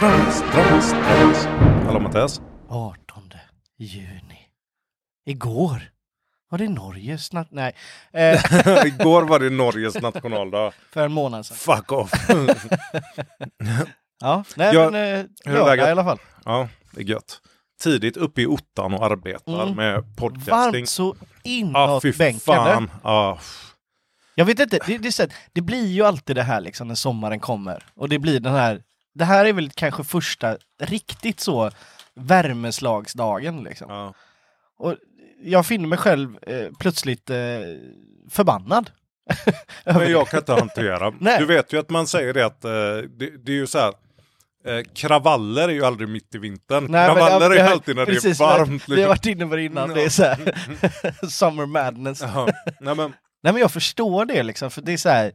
trams, trams, trams. Hallå Mattias. 18 juni. Igår var det Norges natt... Nej. Eh, Igår var det Norges nationaldag. för en månad sedan. Fuck off. Ja, nej Ja, men eh, hur är lördag läget? i alla fall. ja, det är gött. Tidigt uppe i ottan och arbetar Mm. med podcasting. Varmt så inåt bänken. fan. Ja, Jag vet inte, det, det, är så att det blir ju alltid det här liksom när sommaren kommer. Och det blir den här, det här är väl kanske första riktigt så värmeslagsdagen liksom. ja. Och jag finner mig själv eh, plötsligt eh, förbannad. Men jag kan inte hantera. Nej. Du vet ju att man säger det att eh, det, det är ju så här. Eh, kravaller är ju aldrig mitt i vintern. Nej, men kravaller det- är ju alltid när precis, det är varmt. Vi har liksom. varit inne på det innan, det är så här, summer madness. Ja. Nej, men, Nej men jag förstår det liksom, för det är så här.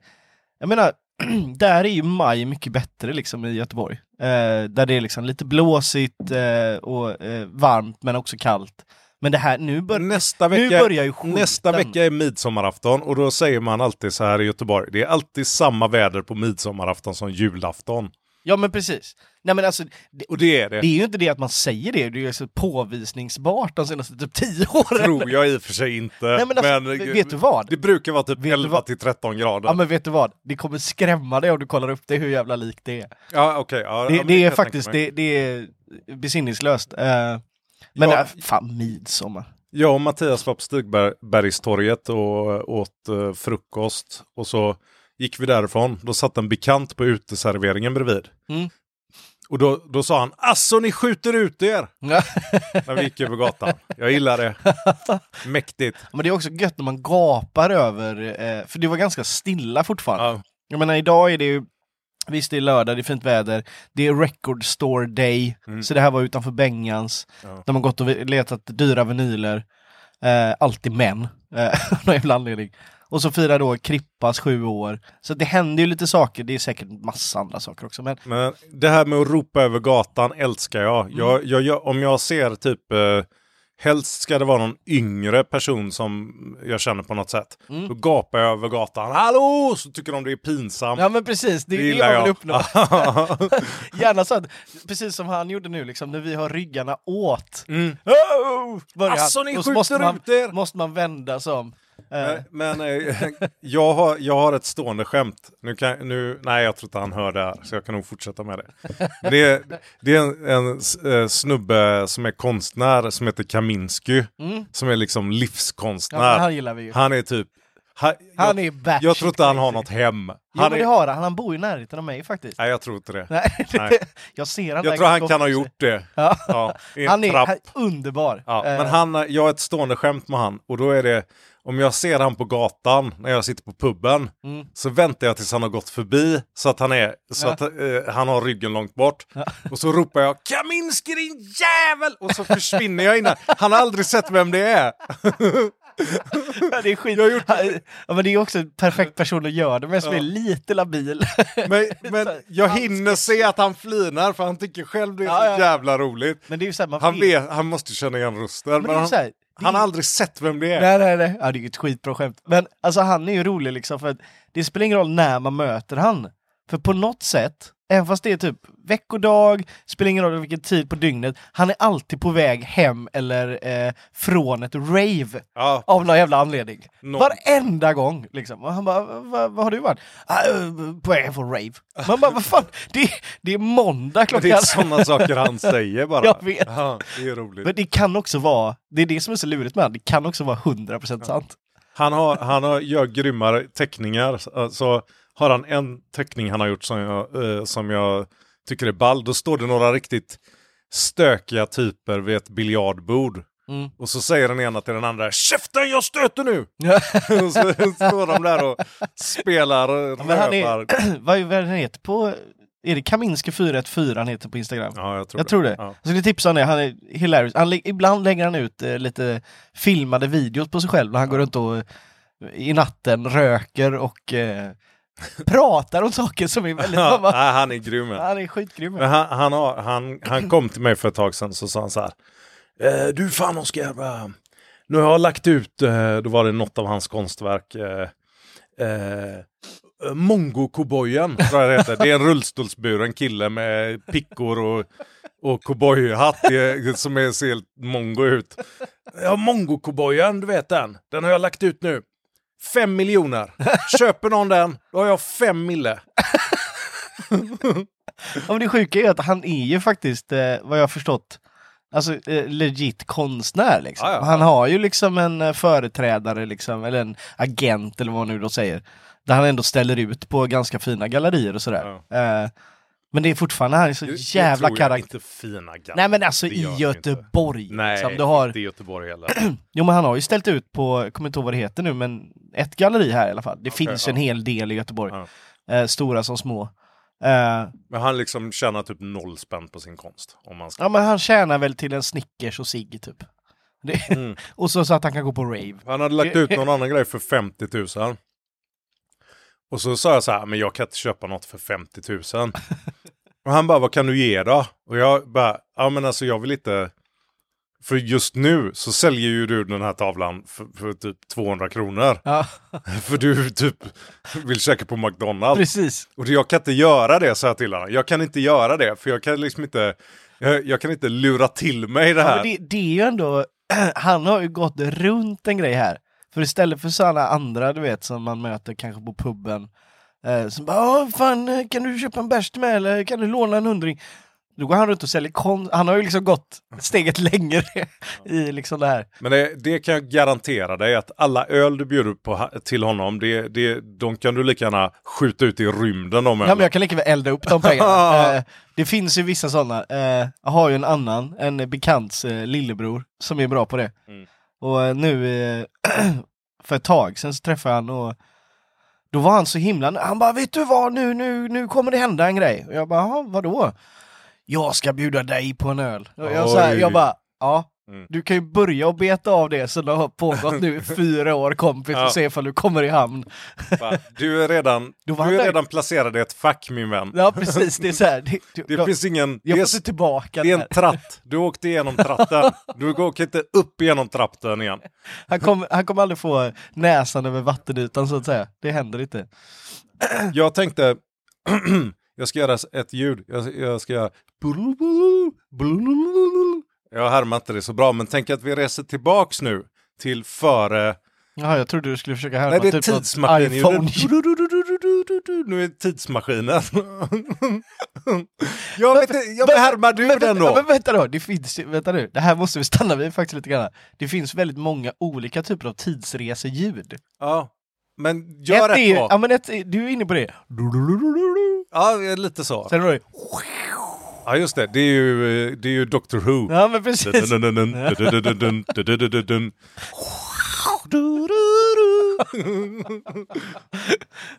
Jag menar, där är ju maj mycket bättre liksom i Göteborg. Eh, där det är liksom lite blåsigt eh, och eh, varmt men också kallt. Men det här, nu, bör, nästa nu vecka, börjar ju skiten. nästa vecka är midsommarafton och då säger man alltid så här i Göteborg. Det är alltid samma väder på midsommarafton som julafton. Ja men precis. Nej men alltså, det, Och det är det. det är ju inte det att man säger det, det är ju så påvisningsbart de senaste typ tio åren. tror jag i och för sig inte. Nej men alltså, vet du vad? Det brukar vara typ Vet du 11 vad? till 13 grader. Ja men vet du vad? Det kommer skrämma dig om du kollar upp det hur jävla likt det är. Ja, okej. ja, ja, Det, men det är faktiskt, det, det är besinningslöst. Eh, men Ja. äh, fan midsommar. Jag och Mattias var på Stigbergstorget och åt eh, frukost. Och så gick vi därifrån. Då satt en bekant på uteserveringen bredvid. Mm. Och då, då sa han Asså ni skjuter ut er! När vi gick över gatan. Jag gillar det. Mäktigt. Men det är också gött när man gapar över, eh, för det var ganska stilla fortfarande. Ja. Jag menar idag är det ju, visst det är lördag, det är fint väder, det är record store day, så det här var utanför Bengans. Mm. Ja. De har gått och letat dyra vinyler, eh, alltid män, eh, av någon jävla anledning. Och så firar då Krippas sju år. Så det händer ju lite saker, det är säkert massa andra saker också. Men Men det här med att ropa över gatan älskar jag. Mm. jag, jag, jag om jag ser typ eh, Helst ska det vara någon yngre person som jag känner på något sätt. Mm. Då gapar jag över gatan. Hallå! Så tycker de det är pinsamt. Ja men precis, det är Det det gillar jag vill uppnå. Gärna så att, precis som han gjorde nu liksom, när vi har ryggarna åt. Mm. Oh! Alltså, ni skjuter man, ut er! måste man vända som. Eh, Men, eh, jag, har, jag har ett stående skämt. Nu kan, nu, nej, jag tror inte han hör det här, så jag kan nog fortsätta med det. Det är, det är en, en eh, snubbe som är konstnär som heter Kaminski. Som är liksom Mm. ja, livskonstnär. men han gillar vi ju. Han är typ... Ha, Han jag, är batshit jag tror inte han har något hem. Jo Han men det har han, han bor i närheten av mig faktiskt. nej, jag tror inte det. Nej, Nej. jag ser han Jag tror han kan ha gjort det. Ja. Ja, Han är trapp. han underbar. Ja, Eh, men han, jag har ett stående skämt med han och då är det om jag ser han på gatan när jag sitter på puben Mm. så väntar jag tills han har gått förbi så att han är så Ja. att eh, han har ryggen långt bort och så ropar jag Kaminski din jävel och så försvinner jag innan. Han har aldrig sett vem det är. det är skit. Han- Ja, men det är också en perfekt person att göra det med som är lite labil. Men, men jag hinner se att han flinar för han tycker själv det är Ja, så ja. jävla roligt. Men det är ju såhär, man Han, vet, han måste känna igen rösten. Men han, så här, han har är- aldrig sett vem det är. Nej, nej, nej. Ja, det är ju ett skitbra skämt. Men alltså han är ju rolig liksom för att det spelar ingen roll när man möter han. För på något sätt, även fast det är typ veckodag, spelar ingen roll vilken tid på dygnet, han är alltid på väg hem eller eh, från ett rave. Ja. Av någon jävla anledning. Nå- Varenda gång liksom. Och han bara, "Va- vad har du varit? "Ah, eh, på väg hem från rave. Man bara, vad fan, det, är- det är måndag klockan... det är sådana saker han säger bara. Jag vet. Ja, det är roligt. Men det kan också vara, det är det som är så lurigt med honom, det kan också vara 100% sant. Han, har, han har, gör grymmare teckningar. Så- Så har han en teckning han har gjort som jag, eh, som jag tycker är ball. Då står det några riktigt stökiga typer vid ett biljardbord. Mm. Och så säger den ena till den andra Käften jag stöter nu! och så står de där och spelar han rövar. vad är vad han heter på, är det Kaminski 414 han heter på Instagram? Ja, jag tror jag tror det. Ja. Jag skulle tipsa om det, han är hilarious. Han, ibland lägger han ut eh, lite filmade videos på sig själv när han går runt och eh, i natten röker och eh, pratar om saker som är väldigt... Ja, bara, han är grym. han är skitgrym. Men han, han, har, han, han kom till mig för ett tag sedan så sa han så här. Eh, du fan Oskar, eh, nu har jag lagt ut, eh, då var det något av hans konstverk. Eh, eh, Mongo-cowboyen, tror jag det heter. Det är en rullstolsburen kille med pickor och, och cowboyhatt det- som är, ser helt mongo ut. Ja, Mongo-cowboyen, du vet den. Den har jag lagt ut nu. Fem miljoner. Köper någon den, då har jag fem mille. Ja, men det sjuka är att han är ju faktiskt, eh, vad jag har förstått, alltså eh, legit konstnär liksom. Ja, ja, Han har ju liksom en eh, företrädare liksom, eller en agent eller vad man nu då säger. Där han ändå ställer ut på ganska fina gallerier och sådär. Eh, men det är fortfarande, han är så Det- jävla karaktär. Fina gamla. Nej men alltså Det i. Göteborg. Nej, liksom. du har, inte i Göteborg heller. jo men han har ju ställt ut på, jag kommer inte ihåg vad det heter nu, men ett galleri här i alla fall. Det finns ju en ja. hel del i Göteborg. Ja. Eh, stora som små. Eh, Men han liksom tjänar typ noll spänn på sin konst. Om man ska... Ja men han tjänar väl till en Snickers och cigg typ. Det, Mm. och så, så att han kan gå på rave. Han hade lagt ut någon annan grej för 50 000. Och så sa jag så här, men jag kan inte köpa något för 50 000. Och han bara, vad kan du ge då? Och jag bara, ja men alltså jag vill inte... För just nu så säljer ju du den här tavlan för, för typ 200 kronor. Ja, För du typ vill käka på McDonalds. precis. Och jag kan inte göra det, sa jag till honom. Jag kan inte göra det, för jag kan liksom inte... Jag, jag kan inte lura till mig det Ja, här. men det, det är ju ändå, han har ju gått runt en grej här. För istället för sådana andra du vet som man möter kanske på puben. Eh, som bara, "Ja, fan eh, kan du köpa en bärs till mig eller kan du låna en hundring? Då går han runt och säljer konst. Han har ju liksom gått steget längre i liksom det här. Men det, det kan jag garantera dig att alla öl du bjuder på till honom, det, det, de kan du lika gärna skjuta ut i rymden de Ja, men jag kan lika väl elda upp de pengarna. eh, det finns ju vissa sådana. Eh, jag har ju en annan, en bekants eh, lillebror, som är bra på det. Mm. Och eh, nu, eh, för ett tag sen så träffade jag han och då var han så himla, han bara vet du vad nu, nu, nu kommer det hända en grej. Och jag bara, "Jaha, vadå? Jag ska bjuda dig på en öl. Och jag, så här, jag bara, ja. Mm. Du kan ju börja och beta av det som har pågått nu i fyra år kompis Ja. och se ifall du kommer i hamn. Va? Du är redan, du är där. redan placerad i ett fack min vän. Ja precis, det är så här. Det, Det jag, finns ingen... jag det, se är, tillbaka det är en tratt. Du åkte igenom tratten. Du åker inte upp genom trappen igen. Han kommer han kommer aldrig få näsan över vattenytan så att säga. Det händer inte. Jag tänkte... jag ska göra ett ljud. Jag, jag ska göra... Jag härmar inte det så bra, men tänk att vi reser tillbaks nu till före... Jaha, jag trodde du skulle försöka härma Nej, det är typ tidsmaskinen. iPhone. Nu är tidsmaskinen. jag vet inte, jag vill härma du men, den då. Men vänta då, det finns, vänta nu, det här måste vi stanna vid faktiskt lite grann. Det finns väldigt många olika typer av tidsreseljud. Ja. Men gör ett är, ju- ett ja då. men ett, är- du är inne på det. Ja, lite så. Sen har du Ja, just det. Det är ju, det är ju Doctor Who. Ja men precis.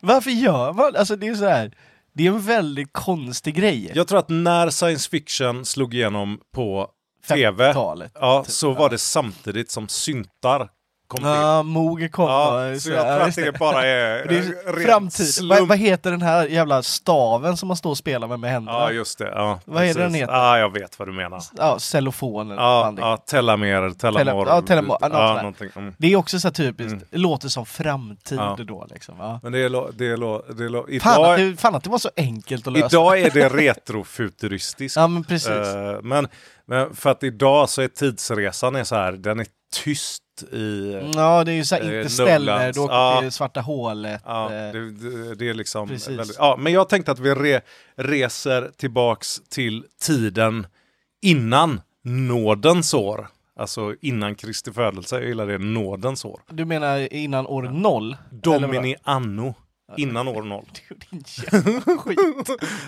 Varför gör man, alltså det är så här. Det är en väldigt konstig grej. Jag tror att när science fiction slog igenom på tv, 50-talet, ja, typ. så var det samtidigt som syntar kom till. Ja, Moge kom. Ja, så jag tror att det bara är, Det är framtid. Vad, vad heter den här jävla staven som man står och spelar med med händerna? Ja, just det. Ja, Vad är det den precis. heter? Ja, jag vet vad du menar. Ja, cellofon eller Ja, ja tellamer, tellamor. ja, tellamor, ja, ja, någonting. Mm. Det är också så typiskt, det låter som framtid Ja. då liksom. Ja. Men det är, lo, det är, lo, det är lo, Fan, att idag, det, fan att det var så enkelt att lösa. idag är det retrofuturistiskt. Ja men precis. Eh, men, men för att idag så är tidsresan är så här, den är tyst i... Ja, det är ju så här, Eh, inte ställer, du åker Ja. till svarta hålet. Ja, eh, det, det, det är liksom Precis. väldigt, ja, Men jag tänkte att vi re, reser tillbaks till tiden innan nådens år. Alltså innan Kristi födelse, jag gillar det, nådens år. Du menar innan år noll? Domini anno, innan år noll. Din jävla skit.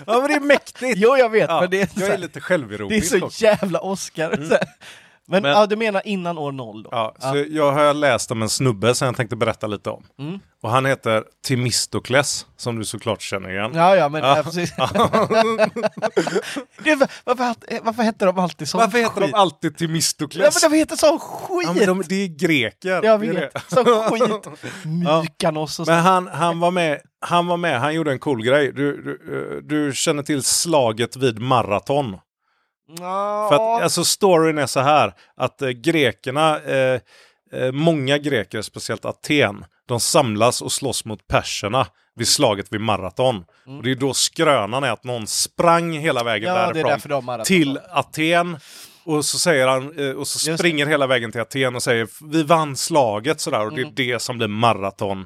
Ja men det är mäktigt! Jo jag vet, Ja, men det är, jag är lite det är självironisk så jävla Oscar. här. Men, Men- ja, du menar innan år noll då? Ja, så jag har läst om en snubbe som jag tänkte berätta lite om. Mm. Och han heter Timistokles, som du såklart känner igen. Ja, ja, men Ja. ja. precis. var- varför, varför hette de alltid sån Varför heter skit? de alltid Ja, Timistokles? men de heter sån skit! Ja, men de, det är greker. Jag vet, sån skit! Mykanos och så. Men han, han, var med, han var med, han gjorde en cool grej. Du, du, eh, du känner till slaget vid maraton. För att, alltså storyn är så här, att eh, grekerna, eh, eh, många greker, speciellt Aten, de samlas och slåss mot perserna vid slaget vid Maraton. Och det är då skrönan är att någon sprang hela vägen Ja, därifrån till Aten. Och så säger han, eh, och så Just springer hela vägen till Aten och säger vi vann slaget sådär och det Mm. är det som blir maraton.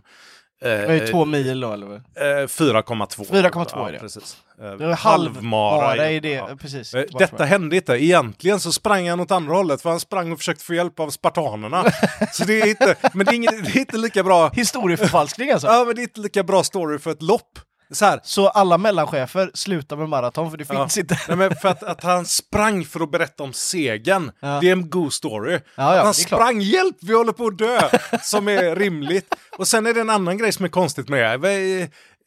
Eh, Det är ju två mil då eller? vad? eh, 4,2. 4,2 är det. Precis. Eh, Det är halvmara. i- i det, ja. precis. Eh, Detta hände inte. Egentligen så sprang han åt andra hållet för han sprang och försökte få hjälp av spartanerna. så det är inte, men det är, inget, det är inte lika bra. Historieförfalskning alltså. Ja, men det är inte lika bra story för ett lopp. Så här, Så alla mellanchefer slutar med maraton för det Ja. finns inte. Nej, men för att, att han sprang för att berätta om segern, Ja. det är en god story. ja, Att han är klart. sprang, hjälp, vi håller på att dö, som är rimligt. Och sen är det en annan grej som är konstigt med det.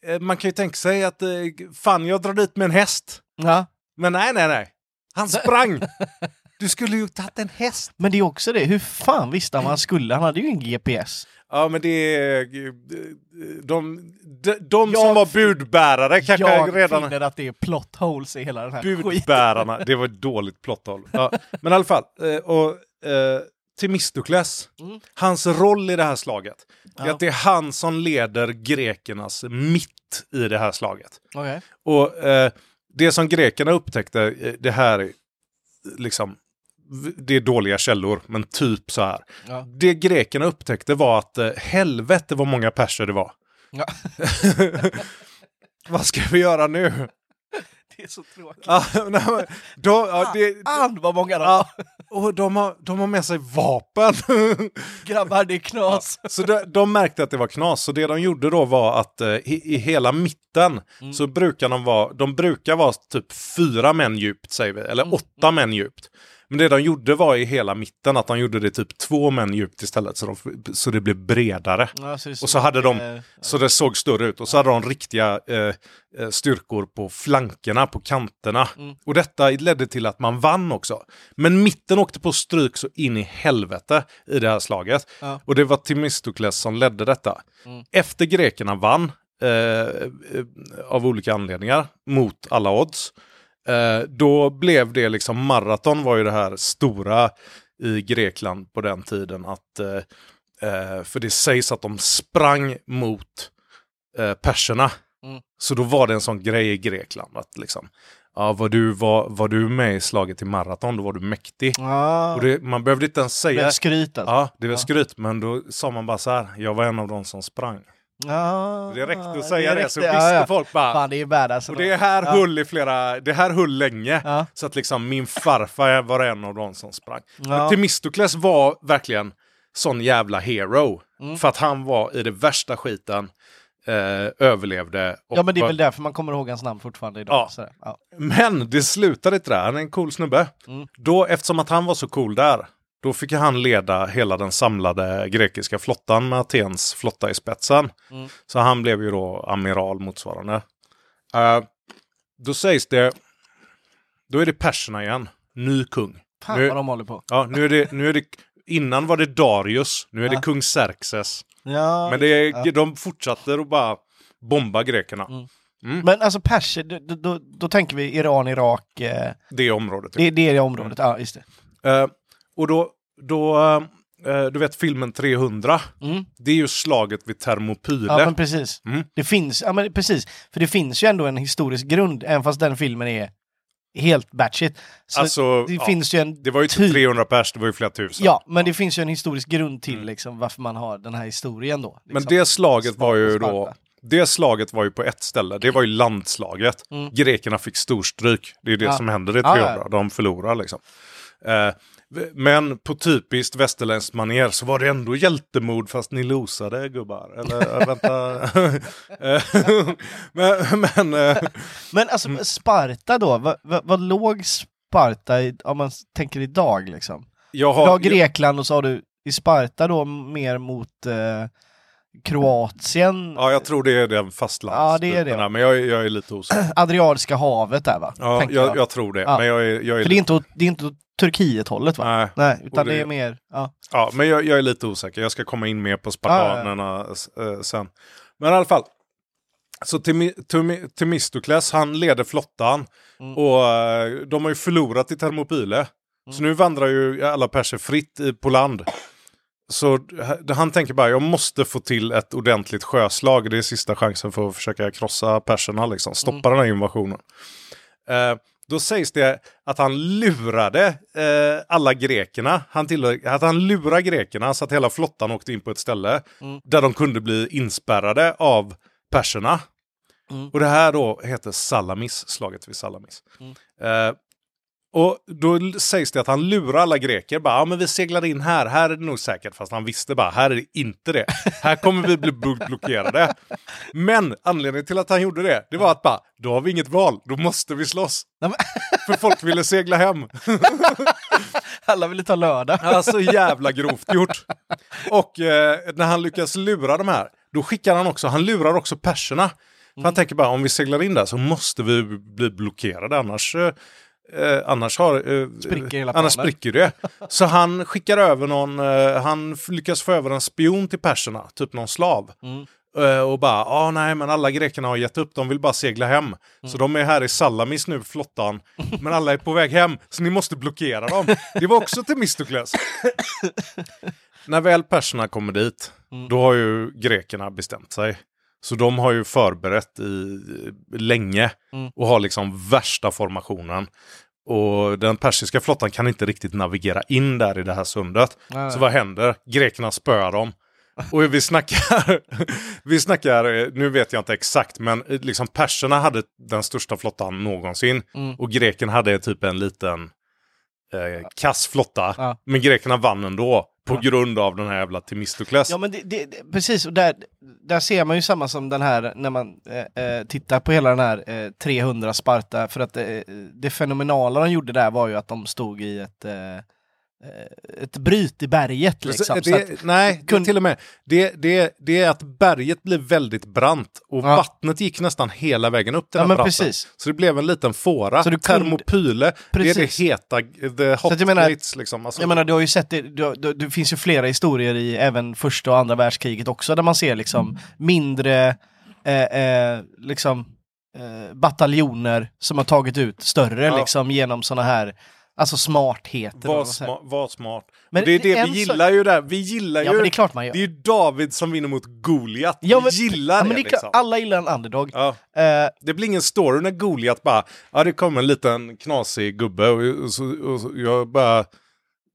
Eh, Man kan ju tänka sig att, eh, fan jag drar dit med en häst. Ja. Men nej, nej, nej. Han sprang! Du skulle ju tagit en häst. Men det är också det, hur fan visste han vad han skulle? Han hade ju ingen GPS. Ja, men det är... eh, De, de, de Jag- som var budbärare kanske Jag redan... finner att det är plot holes i hela den här skiten. Budbärarna, det var ett dåligt plotthåll. Ja, men i alla fall, eh, och eh, Themistokles, Mm. hans roll i det här slaget, är Ja. att det är han som leder grekernas mitt i det här slaget. Okej. Och eh, det som grekerna upptäckte, eh, det här är liksom, det är dåliga källor, men typ så här. Ja. Det grekerna upptäckte var att eh, helvete vad många perser det var. Ja. Vad ska vi göra nu? Det är så tråkigt. Ja, nej, men, då, ja, det, vad många Ja, var. och de har, de har med sig vapen. Grabbar, det är knas. så de, de märkte att det var knas. Så det de gjorde då var att eh, i, i hela mitten så brukar de vara, de brukar vara typ fyra män djupt säger vi, eller åtta män djupt. Men det de gjorde var i hela mitten att de gjorde det typ två män djupt istället så, de, så det blev bredare. Ja, så det Och så hade de, så det såg större ut. Och så hade de riktiga eh, eh, styrkor på flankerna, på kanterna. Mm. Och detta ledde till att man vann också. Men mitten åkte på stryk så in i helvete i det här slaget. Ja. Och det var Themistokles som ledde detta. Mm. Efter grekerna vann, eh, eh, av olika anledningar, mot alla odds. Eh, då blev det liksom, maraton var ju det här stora i Grekland på den tiden. att eh, Eh, för det sägs att de sprang mot eh, perserna. Mm. Så då var det en sån grej i Grekland. Att liksom, ja, var, du, var, var du med i slaget i maraton, då var du mäktig. Ja, Och det, man behövde inte ens det säga... är skryt alltså. Ja, det var skryt, men då sa man bara så här, jag var en av de som sprang. Ja, Det räckte att säga det, så räckte, visste ja, ja. folk bara... Fan, det är badass. och det här Ja. höll i flera, det här höll länge. Ja. Så att liksom min farfar var en av de som sprang. Ja. Themistokles var verkligen sån jävla hero. Mm. För att han var i det värsta skiten, eh, överlevde. Ja, men det är väl därför man kommer ihåg hans namn fortfarande idag. Ja. Sådär. Ja. Men det slutade inte där, han är en cool snubbe. Mm. Då, eftersom att han var så cool där, då fick han leda hela den samlade grekiska flottan med Atens flotta i spetsen. Mm. Så han blev ju då amiral motsvarande. Eh, då sägs det, då är det perserna igen, ny kung. Fan Nu- vad de håller på. Ja, nu är det, nu är det, innan var det Darius, nu är det Ja. kung Xerxes. Ja, Men det är, ja. de fortsatte att bara bomba grekerna. Mm. Men alltså perser, då, då, då, tänker vi Iran, Irak. Eh, Det området. det, det är det området. Ja, just det. Eh, och då, då eh, du vet filmen 300, Mm. det är ju slaget vid Thermopyle. Ja, men precis. Mm. Det finns, ja men precis. För det finns ju ändå en historisk grund, även fast den filmen är helt batshit. Så Alltså, det ja, finns ju en det var ju inte typ- 300 pers, det var ju flera tusen. Ja, men det finns ju en historisk grund till liksom, varför man har den här historien då. Mm. men liksom. det slaget var ju då, det slaget var ju på ett ställe, det var ju landslaget. Mm. Grekerna fick storstryk, det är ju det Ja. som händer i Ja, 300, ja. de förlorar liksom. Eh, men på typiskt västerländskt manér så var det ändå hjältemod fast ni losade gubbar. Eller äh, vänta. Men men eh, Men alltså Mm. Sparta då, vad, vad, vad låg Sparta i, om man tänker idag liksom? jag Du har har... Grekland och så har du i Sparta då mer mot eh, Kroatien, Ja, jag tror det är den fastlands. Ja, det är det, va? Men jag, är- jag är lite osäker. Adriatiska havet där va? Ja, jag, jag tror det. Ja. Men jag är, jag är För det är inte, det är inte Turkiet-hållet va? Nej, Nej, utan det... det- är mer, ja. ja, men jag, är lite osäker. Jag ska komma in mer på spartanerna eh, sen. Men i alla fall. Så Themistokles, han leder flottan. Mm. Och eh, de har ju förlorat i Thermopyle. Så nu vandrar ju alla perser fritt på land. Så h- han tänker bara, jag måste få till ett ordentligt sjöslag. Det är sista chansen för att försöka krossa perserna, liksom. stoppa den här invasionen. Eh, då sägs det att han lurade eh, alla grekerna. Han tillhör, att han lurade grekerna så att hela flottan åkte in på ett ställe där de kunde bli inspärrade av perserna. Och det här då heter Salamis, slaget vid Salamis. Eh, och då sägs det att han lurar alla greker. Bara, ja, men vi seglar in här, här är det nog säkert. Fast han visste bara, här är det inte det. Här kommer vi bli bl- blockerade. Men anledningen till att han gjorde det, det var att bara, då har vi inget val, då måste vi slåss. För folk ville segla hem. alla ville ta lördag. Ja, så jävla grovt gjort. Och eh, när han lyckas lura de här, då skickar han också, han lurar också perserna. För han tänker bara, om vi seglar in där så måste vi bli blockerade, annars eh, Eh, annars har, eh, Spricker annars spricker det. Så han skickar över någon, eh, han lyckas få över en spion till perserna, typ någon slav. Mm. Eh, och bara, ah, nej men alla grekerna har gett upp, de vill bara segla hem. Mm. Så de är här i Salamis nu, flottan. men alla är på väg hem, så ni måste blockera dem. Det var också till Mistokles. När väl perserna kommer dit, Mm. då har ju grekerna bestämt sig. Så de har ju förberett i länge Mm. och har liksom värsta formationen. Och den persiska flottan kan inte riktigt navigera in där i det här sundet. Nej. Så vad händer? Grekerna spöar dem. Och vi snackar, vi snackar, nu vet jag inte exakt, men liksom perserna hade den största flottan någonsin. Mm. Och greken hade typ en liten eh, kass flotta. Ja. Men grekerna vann ändå på Ja. grund av den här jävla Themistokles. Ja men det, det, det, precis, och där, där ser man ju samma som den här när man eh, eh, tittar på hela den här eh, 300 Sparta, för att eh, det fenomenala de gjorde där var ju att de stod i ett, eh, ett bryt i berget liksom. Så Så att, det, nej, kun- till och med. Det, det, det är att berget blir väldigt brant och Ja. vattnet gick nästan hela vägen upp till Ja, den branten. precis. Så det blev en liten fåra. Så du kunde- Termopyle, det är det Precis. heta, the hot att jag menar- plates liksom. Alltså, Jag menar, du har ju sett det, du, du, det finns ju flera historier i även första och andra världskriget också, där man ser liksom mindre, eh, eh, liksom, eh, bataljoner som har tagit ut större Ja. liksom genom sådana här, alltså smartheter. eller var, sma, var smart. Men och det är det vi så- gillar ju där. Vi gillar Ja ju... men det är klart man gör. det är ju David som vinner mot Goliat. Ja, men- vi gillar ja, det, men det är klart, liksom. alla gillar en underdog. Ja. Eh, Det blir ingen story när Goliat bara, ja det kommer en liten knasig gubbe och, och, så, och så, jag bara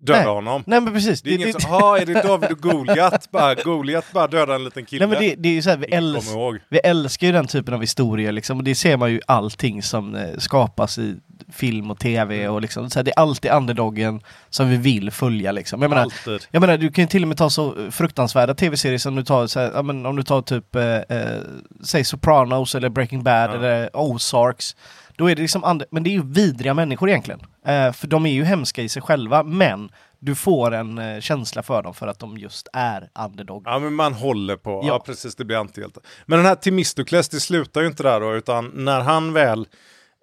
dödar Nej. honom. nej men precis. Det är inget så, ja är det David och Goliat? bara, Goliat bara dödar en liten kille. nej, men det, det är ju så här, vi, Ingen äls vi älskar ju den typen av historier liksom, och det ser man ju allting som eh, skapas i film och tv och liksom, så här, det är alltid underdoggen som vi vill följa liksom. Jag menar, Alltid. Jag menar, du kan ju till och med ta så fruktansvärda tv-serier som du tar, så här, ja, men om du tar typ, eh, eh, säg Sopranos eller Breaking Bad Ja. eller Ozarks. Då är det liksom andra, men det är ju vidriga människor egentligen. Eh, för de är ju hemska i sig själva, men du får en eh, känsla för dem för att de just är underdog. Ja men man håller på, ja, Ja. precis det blir antihjälte. Men den här Themistokles det slutar ju inte där då, utan när han väl,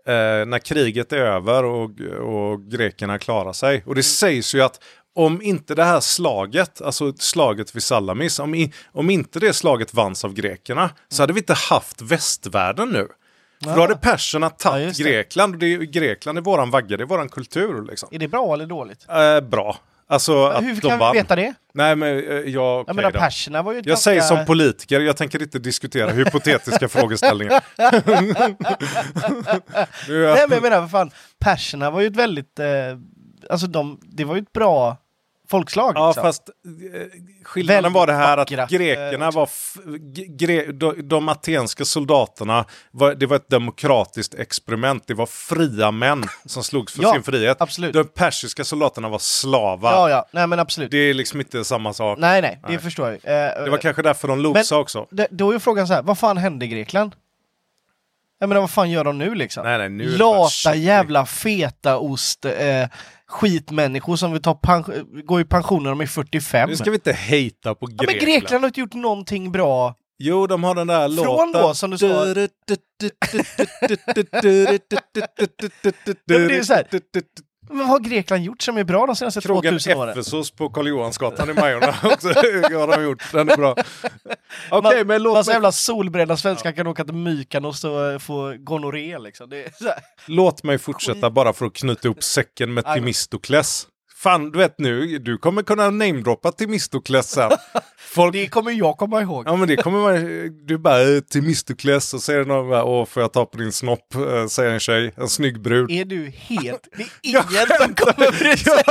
eh, när kriget är över och, och grekerna klarar sig. Och det sägs ju att om inte det här slaget, alltså slaget vid Salamis, om, i, om inte det slaget vanns av grekerna så hade vi inte haft västvärlden nu. För då hade perserna Ja, tagit det. Grekland och det, är- Grekland är våran vagga, det är våran kultur liksom. Är det bra eller dåligt? Eh, bra. Alltså att Hur de kan vann. vi veta det? Nej men eh, jag, Jag okej menar då. perserna var ju Jag ganska... säger som politiker, jag tänker inte diskutera hypotetiska frågeställningar. Nej jag- men jag menar, vad fan, perserna var ju ett väldigt, eh, alltså de, det var ju ett bra folkslag ja, liksom. fast eh, skillnaden Väldigt var det här vackra, att grekerna eh, var, f- g- gre, de, de atenska soldaterna, var, det var ett demokratiskt experiment, det var fria män som slogs för Ja, sin frihet. absolut. De persiska soldaterna var slavar. Ja, ja, nej men absolut. Det är liksom inte samma sak. nej, nej, det Nej. förstår jag eh, Det var kanske därför de losade också. det, Då är frågan så här, vad fan hände i Grekland? Jag menar, vad fan gör de nu liksom? Nej, nej, nu Lata jävla fetaost eh, skitmänniskor som vill ta går i pension när de är 45. Nu ska vi inte hejta på Ja, Grekland. men Grekland har inte gjort någonting bra. Jo, de har den där Från låten. då, som du sa. Ja, det är så här. Men vad har Grekland gjort som är bra de senaste Krogen 2000 åren? Efesos på Karl Johansgatan i Majorna också. har de gjort. Den är bra. Okej, Man- men låt mig, jävla solbrända svenskar kan åka till Mykonos och eh, få gonorré liksom. Låt mig fortsätta bara för att knyta ihop säcken med Aj. Fan, du vet nu, du kommer kunna namedroppa Temistokles sen. Folk, Det kommer jag komma ihåg. ja men det kommer man, du bara eh, Temistokles och säger någon bara, åh får jag ta på din snopp, eh, säger en tjej, en snygg brud. Är du helt... Det är Jag ingen som kommer bry sig.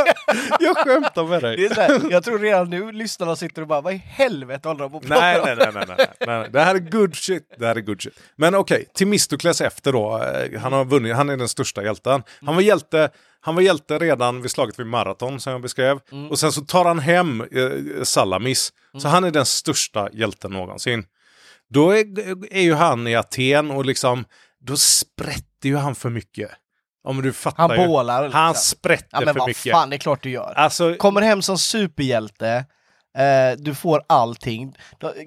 Jag skämtar med dig. Det är så här, jag tror redan nu lyssnarna sitter och bara, vad i helvete håller de på prata Nej, om?" nej, nej, nej, nej, nej. Det här är good shit. Det här är good shit. Men okej, Temistokles efter då. eh, Han har vunnit, han är den största hjälten. Han var hjälte, han var hjälte redan vid slaget vid Marathon som jag beskrev. Och sen så tar han hem eh, Salamis. Så han är den största hjälten någonsin. Då är, är ju han i Aten och liksom, då sprätter ju han för mycket. Om du fattar Han ju. bålar. liksom. Han sprätter Ja men för vad mycket. fan, det är klart du gör. Alltså, Kommer hem som superhjälte, eh, du får allting.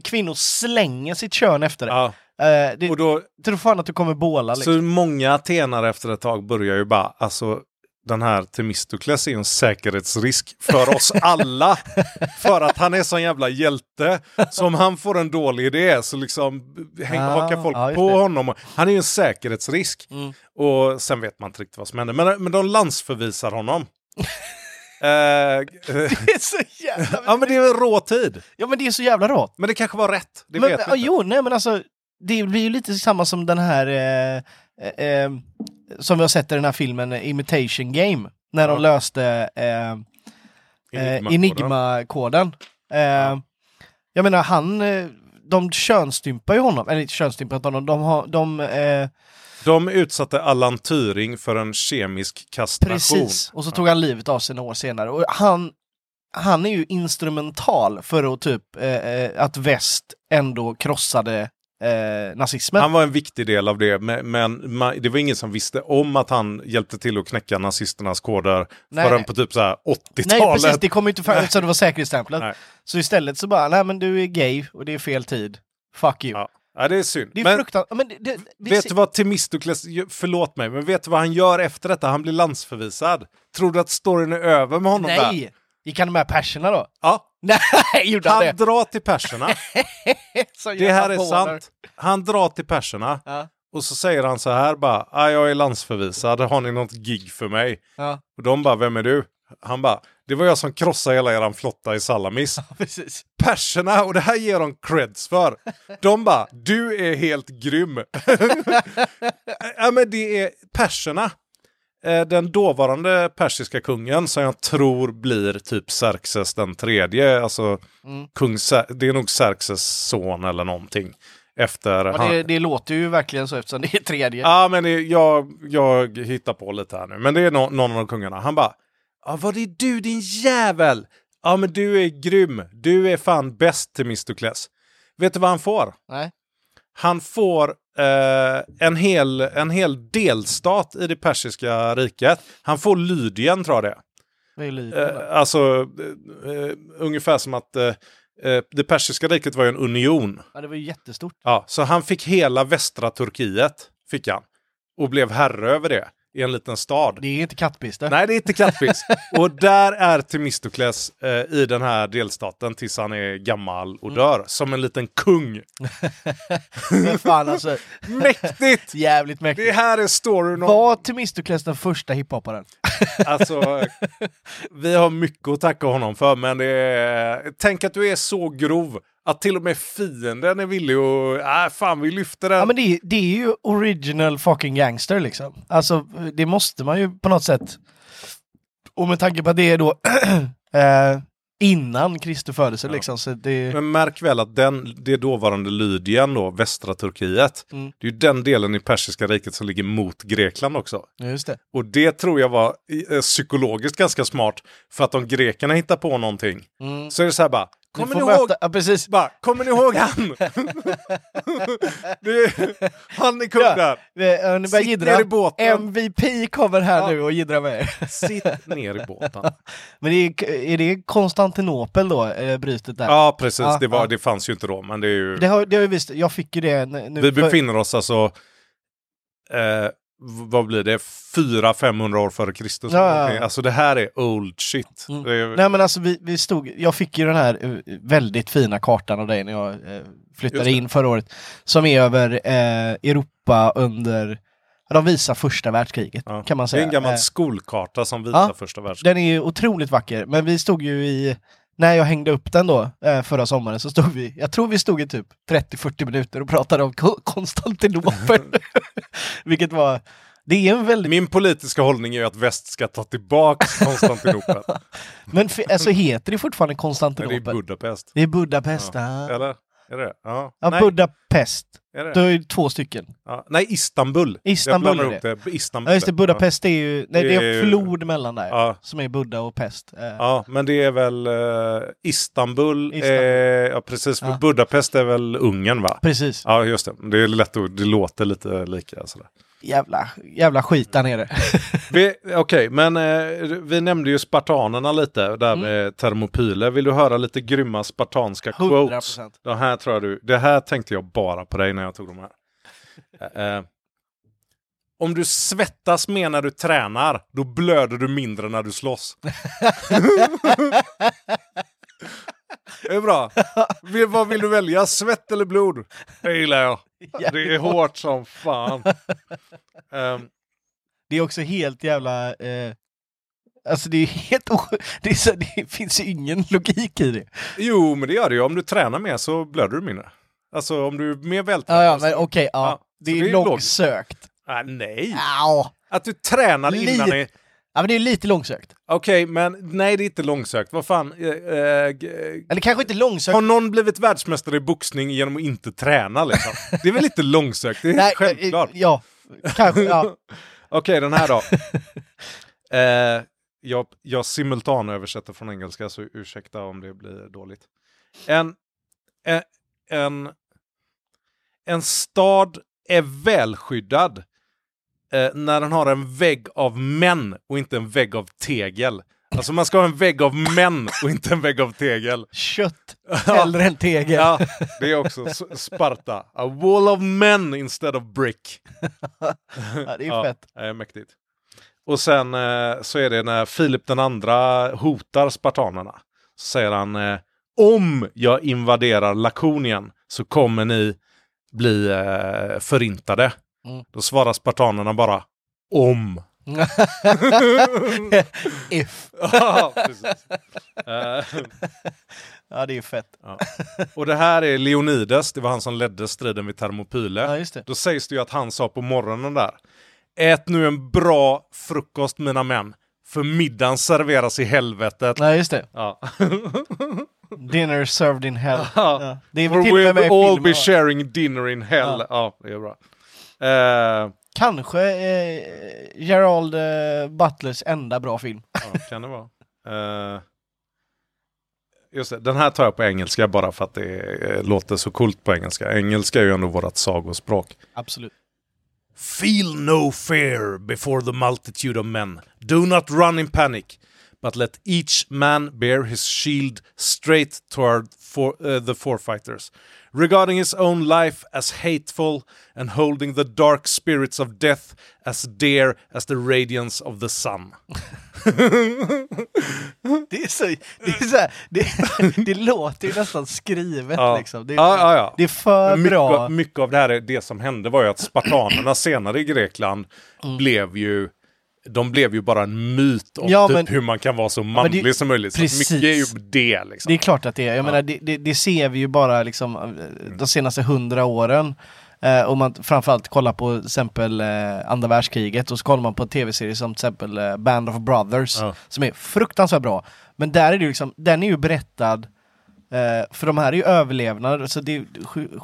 Kvinnor slänger sitt kön efter dig. ja. Eh, det, Och då, tror fan att du kommer båla liksom. Så många atenare efter ett tag börjar ju bara, alltså den här Temistokles är en säkerhetsrisk för oss alla. för att han är sån jävla hjälte. Så om han får en dålig idé så liksom häng, Ja, hakar folk just på det. honom. Han är ju en säkerhetsrisk. Mm. Och sen vet man inte riktigt vad som händer. Men, men de landsförvisar honom. Det är så jävla... ja men det är en rå tid. Ja men det är så jävla rått. Men det kanske var rätt. Det men, vet vi inte. Jo, nej men alltså, det blir ju lite samma som den här, eh, eh, eh, som vi har sett i den här filmen eh, Imitation Game, när de Ja. löste eh, eh, Enigma-koden. Eh, Jag menar, han, de könsstympar ju honom, eller inte könsstympar honom, de har, de, eh, De utsatte Allan Turing för en kemisk kastration. precis, och så tog han livet av sig några år senare. Och han, han är ju instrumental för att typ, eh, att väst ändå krossade eh, nazismen. Han var en viktig del av det, men, men ma- det var ingen som visste om att han hjälpte till att knäcka nazisternas koder Nej, förrän nej. på typ så här Nej 80-talet. precis, det kom inte fram så det var säkerhetsstämplat. Nej. Så istället så bara, nej men du är gay och det är fel tid. Fuck you. Ja. Ja, det är synd. Det är fruktansvärt. Men det, det, vet du vad Temistokles, förlåt mig, men vet du vad han gör efter detta? Han blir landsförvisad. Tror du att storyn är över med honom där? Nej! Gick han med perserna då? Ja, Nej, gjorde han, han det? drar till perserna. Det här är sant. Han drar till perserna. Ja, Och så säger han så här bara, ah, jag är landsförvisad, har ni något gig för mig? ja, Och de bara, vem är du? Han bara, det var jag som krossade hela eran flotta i Salamis. precis. Perserna, och det här ger de creds för. De bara, du är helt grym. ja men det är perserna. Eh, Den dåvarande persiska kungen som jag tror blir typ Xerxes den tredje. Alltså, Mm. kung, det är nog Xerxes son eller någonting. Efter Ja, han, det, det låter ju verkligen så eftersom det är tredje. Ja, men det, jag, jag hittar på lite här nu. Men det är nå- någon av kungarna. Han bara, ja, vad är du din jävel? Ja, men du är grym. Du är fan bäst till Mistokles. Vet du vad han får? Nej. Han får eh, en, hel, en hel delstat i det persiska riket. Han får Lydien, tror jag det är. Vad är Lydien? Eh, alltså, eh, eh, ungefär som att eh, det persiska riket var ju en union. Ja, det var ju jättestort. Ja, så han fick hela västra Turkiet, fick han. Och blev herre över det i en liten stad. Det är inte kattpiss det. Nej, det är inte kattfisk. och där är Temistokles eh, i den här delstaten tills han är gammal och dör. Som en liten kung. Men fan alltså, Mäktigt! jävligt Det mäktigt. här är storyn om... Var Temistokles den första hiphopparen? Alltså, vi har mycket att tacka honom för, men det är... Tänk att du är så grov att till och med fienden är villig att... Äh, fan, vi lyfter den. Ja men det, är- det är ju original fucking gangster liksom. Alltså det måste man ju på något sätt. Och med tanke på att det är då eh, innan Kristi födelse liksom. Så det, Men märk väl att den, det dåvarande Lydien då, västra Turkiet, Mm. det är ju den delen i persiska riket som ligger mot Grekland också. just det. Och det tror jag var eh, psykologiskt ganska smart, för att om grekerna hittar på någonting, Mm. så är det så här bara, kommer ni ihåg? Ja precis. Bara, kommer ni ihåg han? han är kung Ja. där. Eh, ni Sitt jiddra. ner i båten. MVP kommer här Ja. nu och jiddrar med er. Sitt ner i båten. Men det är, är det Konstantinopel då, eh, brytet där? Ja, precis. Ja, det, var, ja. det fanns ju inte då, men det är ju... Det har, det har jag visst, jag fick ju det nu. Vi befinner oss alltså, eh, vad blir det, 400-500 år före Kristus. Ja, någonting. Alltså det här är old shit. Mm. Är, Nej men alltså vi, vi stod, jag fick ju den här eh, väldigt fina kartan av dig när jag eh, flyttade in förra året. Som är över eh, Europa under, de visar första världskriget Ja. kan man Det är säga. en gammal Eh, skolkarta som visar ja. första världskriget. Den är ju otroligt vacker, men vi stod ju i, när jag hängde upp den då, eh, förra sommaren, så stod vi, jag tror vi stod i typ 30-40 minuter och pratade om Ko- Konstantinopel. Vilket var, det är en väldigt, Min politiska hållning är att väst ska ta tillbaka Konstantinopel. men för, alltså heter det fortfarande Nej, det är Konstantinopel? Budapest. Det är Budapest, ja. Eller? Är det Ja. Ja, Budapest. Är det? Det är ju två stycken. Ja. Nej, Istanbul. Istanbul Jag är ihop det. Istanbul. Ja just det, Budapest är ju, nej det är Det är en flod mellan där. Ja. Som är Buddha och pest. Eh, Ja, men det är väl eh, Istanbul. Istanbul. Eh, ja, precis. Ja. Budapest är väl Ungern, va? Precis. Ja, just det. Det är lätt att det låter lite lika. Sådär. Jävla, jävla skit där nere. Okej, men eh, vi nämnde ju spartanerna lite där Mm. med termopyler. Vill du höra lite grymma spartanska 100 quotes? Det här, tror jag du, det här tänkte jag bara på dig när jag tog de här. Eh, eh, om du svettas mer när du tränar, då blöder du mindre när du slåss. det är bra. Vill, vad vill du välja? Svett eller blod? Det gillar jag. Det är hårt som fan. Ehm, Det är också helt jävla... Eh, alltså det är helt det, är så, det finns ju ingen logik i det. Jo, men det gör det ju. Om du tränar mer så blöder du mindre. Alltså om du är mer vältränad. Ja, ja men okej, ja. Ja, Det är det är långsökt. Ah, nej, Ja. att du tränar innan i... ja, men det är lite långsökt. Okej, men nej det är inte långsökt. Vad fan. Eh, eh, g- Eller kanske inte långsökt. har någon blivit världsmästare i boxning genom att inte träna liksom? Det är väl inte långsökt? Det är Nej, självklart. eh, Ja, kanske. Ja. Okej, den här då. eh, jag, jag simultanöversätter från engelska, så ursäkta om det blir dåligt. En, en, en, en stad är välskyddad eh, när den har en vägg av män och inte en vägg av tegel. Alltså man ska ha en vägg av män och inte en vägg av tegel. Kött hellre än tegel. Ja, det är också Sparta. A wall of men instead of brick. Ja, det är Ja, fett. det är mäktigt. Och sen eh, så är det när Filip den andra hotar spartanerna. Så säger han eh, om jag invaderar Lakonien så kommer ni bli eh, förintade. Mm. Då svarar spartanerna bara om. If. Ja, precis. Eh, Ja, det är fett. och det här är Leonidas, det var han som ledde striden vid Thermopyle. Ja. Då sägs det ju att han sa på morgonen där. Ät nu en bra frukost mina män. För middagen serveras i helvetet. Nej, just det. Ja. Dinner served in hell. Ja. Ja. Det är till all be sharing dinner in hell. Ja, Ja. det är bra. Eh, Kanske eh, Gerald eh, Butlers enda bra film. ja, kan det vara. Eh, just det, den här tar jag på engelska bara för att det eh, låter så coolt på engelska. Engelska är ju ändå vårt sagospråk. Absolut. Feel no fear before the multitude of men. Do not run in panic, but let each man bear his shield straight toward for, uh, the forefighters, regarding his own life as hateful and holding the dark spirits of death as dear as the radiance of the sun. Det är så, det är så här, det, det låter ju nästan skrivet Ja. liksom. Det är, ja, ja. Det är för mycket, bra. mycket av det här, är- det som hände var ju att spartanerna senare i Grekland Mm. blev ju de blev ju bara en myt om Ja, typ men- hur man kan vara så manlig det- som möjligt. Så mycket är ju det liksom. Det är klart att det är. Jag menar, det, det, det ser vi ju bara liksom de senaste hundra åren. Eh, om man framförallt kollar på till exempel eh, andra världskriget och så kollar man på en tv-serie som till exempel eh, Band of Brothers Ja. som är fruktansvärt bra. Men där är det liksom, den är ju berättad eh, för de här är ju överlevnader, så det är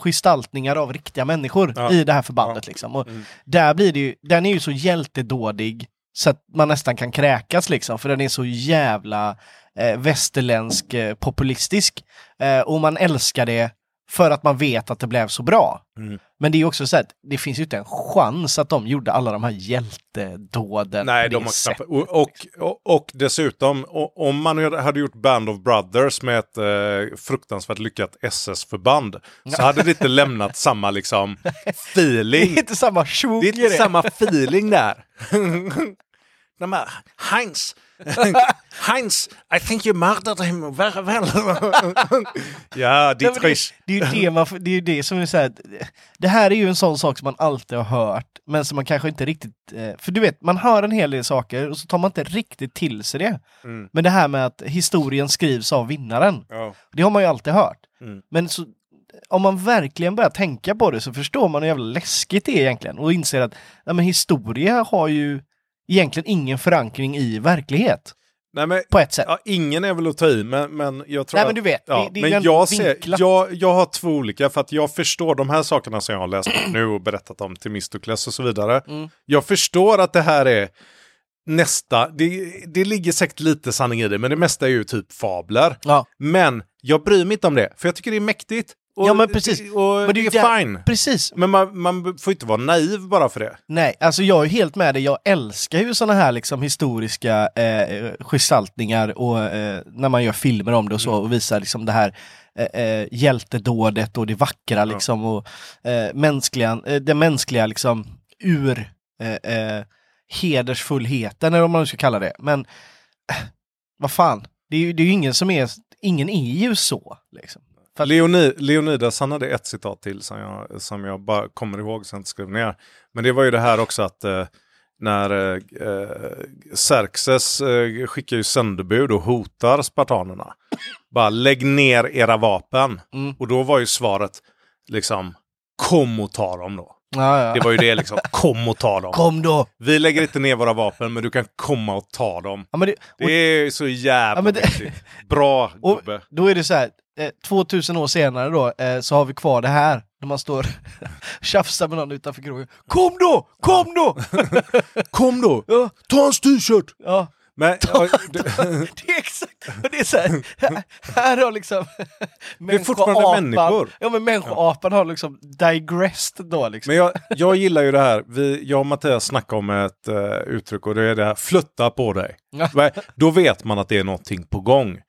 gestaltningar av riktiga människor Ja. i det här förbandet Ja. liksom. Och Mm. där blir det ju, den är ju så hjältedådig så att man nästan kan kräkas liksom, för den är så jävla eh, västerländsk eh, populistisk. Eh, och man älskar det för att man vet att det blev så bra. Mm. Men det är också så att det finns ju inte en chans att de gjorde alla de här hjältedåden Nej, de det har knappt... Och, och, och, och dessutom, om man hade- gjort Band of Brothers med ett eh, fruktansvärt lyckat SS-förband så hade det inte lämnat samma liksom Det feeling. är inte samma tjog Det är inte samma feeling där. de här, Heinz, Heinz, I think you murdered him very well. ja, Dietrich. Det, det, är ju det, det är ju det som är så här, det här är ju en sån sak som man alltid har hört, men som man kanske inte riktigt, eh, för du vet, man hör en hel del saker och så tar man inte riktigt till sig det. Mm. Men det här med att historien skrivs av vinnaren, Ja. det har man ju alltid hört. Mm. Men så, om man verkligen börjar tänka på det så förstår man hur jävla läskigt det är egentligen och inser att ja, men historia har ju egentligen ingen förankring i verklighet, Nej, men, på ett sätt. ja, ingen är väl att ta i, men, men jag tror Nej att- men du vet, Ja, det, det men jag, ser, jag, jag har två olika, för att jag förstår de här sakerna som jag har läst nu och berättat om Temistokles och så vidare. Mm. Jag förstår att det här är nästa, det, det ligger säkert lite sanning i det, men det mesta är ju typ fabler. Ja. Men jag bryr mig inte om det, för jag tycker det är mäktigt. Och, Ja, men precis. Och Men det är är där- fine. Precis, Men man, man får inte vara naiv bara för det. Nej, alltså jag är helt med dig. Jag älskar ju sådana här liksom historiska eh, gestaltningar och eh, när man gör filmer om det och så och visar liksom det här eh, eh, hjältedådet och det vackra liksom och eh, mänskliga, eh, det mänskliga liksom ur eh, eh, hedersfullheten eller vad man nu ska kalla det. Men eh, vad fan, det är ju det är ju ingen som är, ingen är ju så. Liksom. För Leoni, Leonidas han hade ett citat till som jag, som jag bara kommer ihåg som jag inte skrev ner. Men det var ju det här också att eh, när eh, eh, Xerxes eh, skickar ju sändebud och hotar spartanerna. Bara lägg ner era vapen. Mm. Och då var ju svaret liksom kom och ta dem då. Ja, ja. Det var ju det liksom, kom och ta dem. Kom då! Vi lägger inte ner våra vapen men du kan komma och ta dem. Ja, det, och- Det är så jävla Ja, det-. Bra gubbe. då är det så här, eh, 2000 år senare då, eh, så har vi kvar det här. När man står tjafsar med någon utanför krogen. Kom då! Kom då! Kom då! Ja, Ta hans t-shirt! ja. Men, ja, det, Det är exakt, och det är så här, här, här har liksom Det är fortfarande människor. Ja men människoapan har liksom digressed då liksom. men jag, jag gillar ju det här, vi, jag och Mattias snackade om ett uh, uttryck och det är det här, flytta på dig. Ja. Då vet man att det är någonting på gång.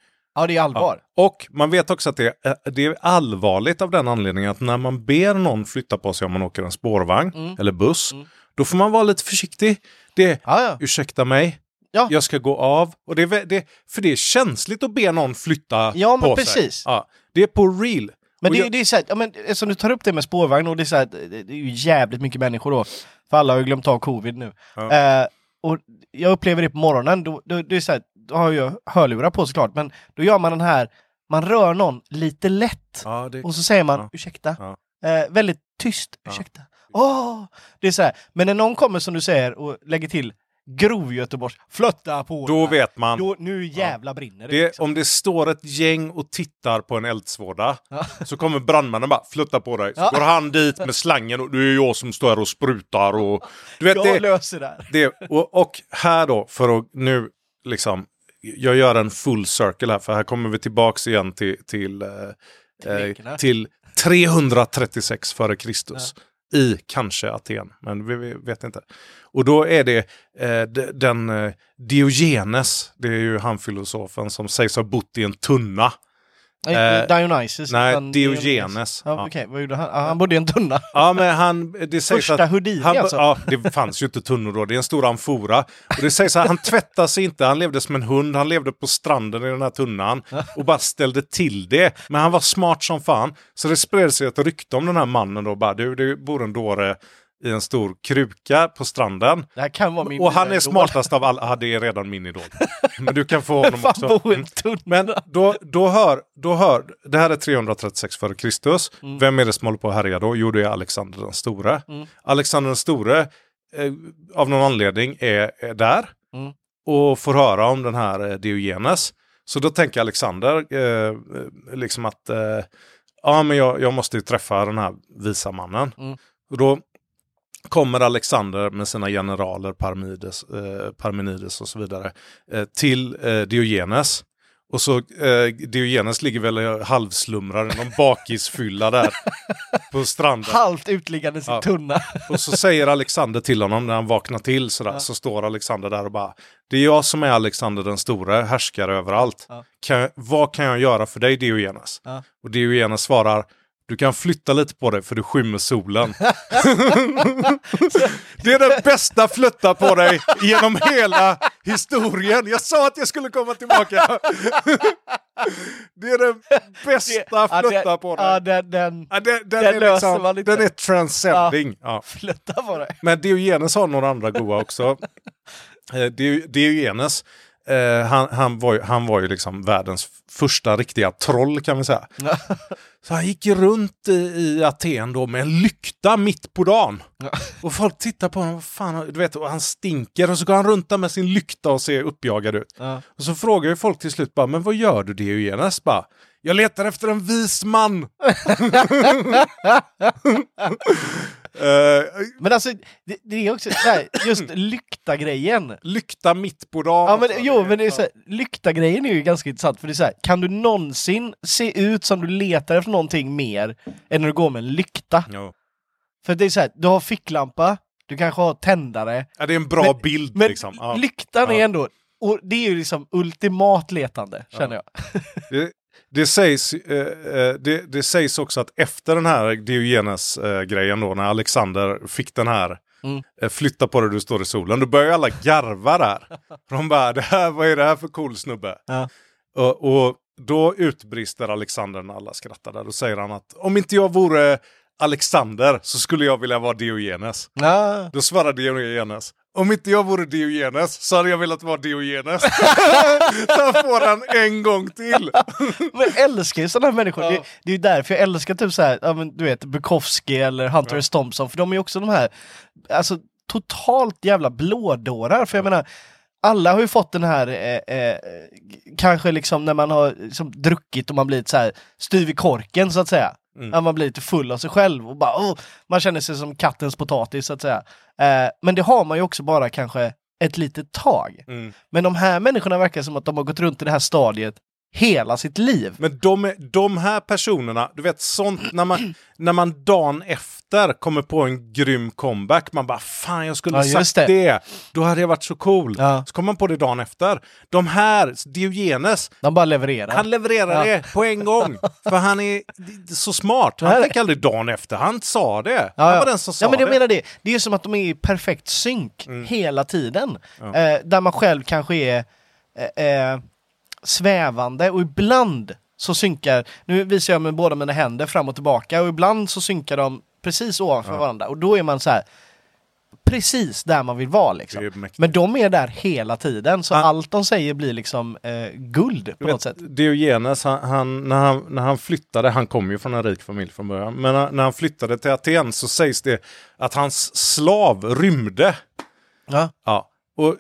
Ja det är allvar. Och man vet också att det, är- det är allvarligt av den anledningen att när man ber någon flytta på sig om man åker en spårvagn Mm. eller buss, då får man vara lite försiktig. Det är, Ja, ja. ursäkta mig, Ja. jag ska gå av. Och det är, det, för det är känsligt att be någon flytta Ja, men på precis. sig. Ja, det är på real. Men Och det, jag- det är så här, ja, men eftersom du tar upp det med spårvagn och det är så här, det är ju jävligt mycket människor då. För alla har ju glömt av covid nu. Ja. Eh, och jag upplever det på morgonen, då, då, det är så här, har jag hörlurar på såklart, men då gör man den här, man rör någon lite lätt. Ja, det, Och så säger man Ja. ursäkta. Ja. Eh, väldigt tyst, ursäkta. Åh! Det är så här, men när någon kommer som du säger och lägger till grov Göteborgs, flötta på då den här." vet man. Då, nu jävla brinner det. Det, liksom. om det står ett gäng och tittar på en eldsvåda så kommer brandmännen bara flutta på dig. Så går han dit med slangen och det är jag som står här och sprutar och... Du vet, jag det, löser det här. det, och, och här då, för att nu liksom... Jag gör en full circle här, för här kommer vi tillbaks igen till, till, eh, eh, till 336 före Kristus. I kanske Aten, men vi, vi vet inte. Och då är det eh, den eh, Diogenes, det är ju han filosofen som sägs ha bott i en tunna. Nej, Eh, Dionysus. nej, utan Diogenes. Ja, Ja. Okej, vad gjorde han? Ah, han bodde i en tunna. Ja, men han, det sägs Första att Houdini han, alltså. Ja, det fanns ju inte tunnor då, det är en stor amfora. Och det sägs att han tvättade sig inte, han levde som en hund, han levde på stranden i den här tunnan och bara ställde till det. Men han var smart som fan, så det spred sig ett rykte om den här mannen då, bara du, det bor en dåre i en stor kruka på stranden. Det här kan vara min Och han är smartast av alla, det är redan min idol. Men du kan få honom också. Mm. Men då, då, hör, då hör, det här är 336 före Kristus. Mm. Vem är det som håller på att härja då? Jo, det är Alexander den store. Mm. Alexander den store, eh, av någon anledning, är, är där Mm. och får höra om den här eh, Diogenes. Så då tänker Alexander eh, liksom att eh, ja, men jag, jag måste ju träffa den här visa mannen. Mm. Och då kommer Alexander med sina generaler Parmenides, eh, Parmenides och så vidare eh, till eh, Diogenes. Och så eh, Diogenes ligger väl halvslumrar i någon bakisfylla där på stranden. Halvt utliggandes i Ja. tunna. Och så säger Alexander till honom när han vaknar till sådär, Ja. så står Alexander där och bara Det är jag som är Alexander den store, härskare överallt. Ja. Kan, vad kan jag göra för dig Diogenes? Och Diogenes svarar Du kan flytta lite på dig för du skymmer solen. det är den bästa flytta på dig genom hela historien. Jag sa att jag skulle komma tillbaka. det är den bästa flytta på dig. Ja, den, den, Ja, den, den, är löser liksom, man inte. den är transcending. Ja. flytta på dig. Men Diogenes har några andra goa också. Eh, Dio- Diogenes, eh, han, han, var ju, han var ju liksom världens första riktiga troll kan vi säga. Så han gick runt i, i Aten då med en lykta mitt på dagen. Och folk tittar på honom, vad fan, du vet, och han stinker och så går han runt där med sin lykta och ser uppjagad ut. Och så frågar ju folk till slut bara, men vad gör du Diogenes? Bara, jag letar efter en vis man. Eh, Men alltså, det, det är också så här, just lykta-grejen. lykta mitt på dagen. Ja men jo, men det är så här, lykta-grejen är ju ganska intressant för det är så här, kan du någonsin se ut som du letar efter någonting mer än när du går med en lykta? Ja. För det är så här, du har ficklampa, du kanske har tändare, Ja, det är en bra Men- bild men liksom. Ja. lyktan är Ja. ändå, och det är ju liksom ultimat letande, känner jag. Det, det, sägs, eh, eh, det, det sägs också att efter den här Diogenes-grejen då, när Alexander fick den här Mm. eh, flytta på dig du står i solen, då börjar alla garva där. De bara, det här, vad är det här för cool snubbe? Ja. Och, och då utbrister Alexander när alla skrattar där. Då säger han att om inte jag vore Alexander så skulle jag vilja vara Diogenes. Ja. Då svarar Diogenes. Om inte jag vore Diogenes så hade jag velat vara Diogenes. så får han en gång till. Men jag älskar ju sådana människor, Ja. det, det är ju därför jag älskar typ så här, ja, men, du vet Bukowski eller Hunter Ja. S. Thompson, för de är ju också de här, alltså totalt jävla blådårar, för jag menar alla har ju fått den här, eh, eh, kanske liksom när man har liksom, druckit och man blivit så här styv i korken så att säga. Mm. Man blir lite full av sig själv och bara, oh, man känner sig som kattens potatis så att säga. Eh, men det har man ju också bara kanske ett litet tag. Mm. Men de här människorna verkar som att de har gått runt i det här stadiet hela sitt liv. Men de, de här personerna, du vet sånt när man, när man dagen efter kommer på en grym comeback, man bara fan jag skulle Ja, sagt det. det. då hade jag varit så cool. Ja. Så kommer man på det dagen efter. De här, Diogenes, De bara levererar. han levererar Ja. det på en gång. För han är så smart. Han tänker aldrig dagen efter, han sa det. Ja, han var den som sa ja, men jag det. menar det. Det är som att de är i perfekt synk hela tiden. Eh, där man själv kanske är eh, eh, svävande och ibland så synkar, nu visar jag med båda mina händer fram och tillbaka och ibland så synkar de precis ovanför varandra och då är man så här precis där man vill vara liksom. Men de är där hela tiden så Han- allt de säger blir liksom eh, guld på Du något sätt. vet, Diogenes, han, han, när, han, när han flyttade, han kom ju från en rik familj från början, men när, när han flyttade till Aten så sägs det att hans slav rymde. Ja. Ja. Och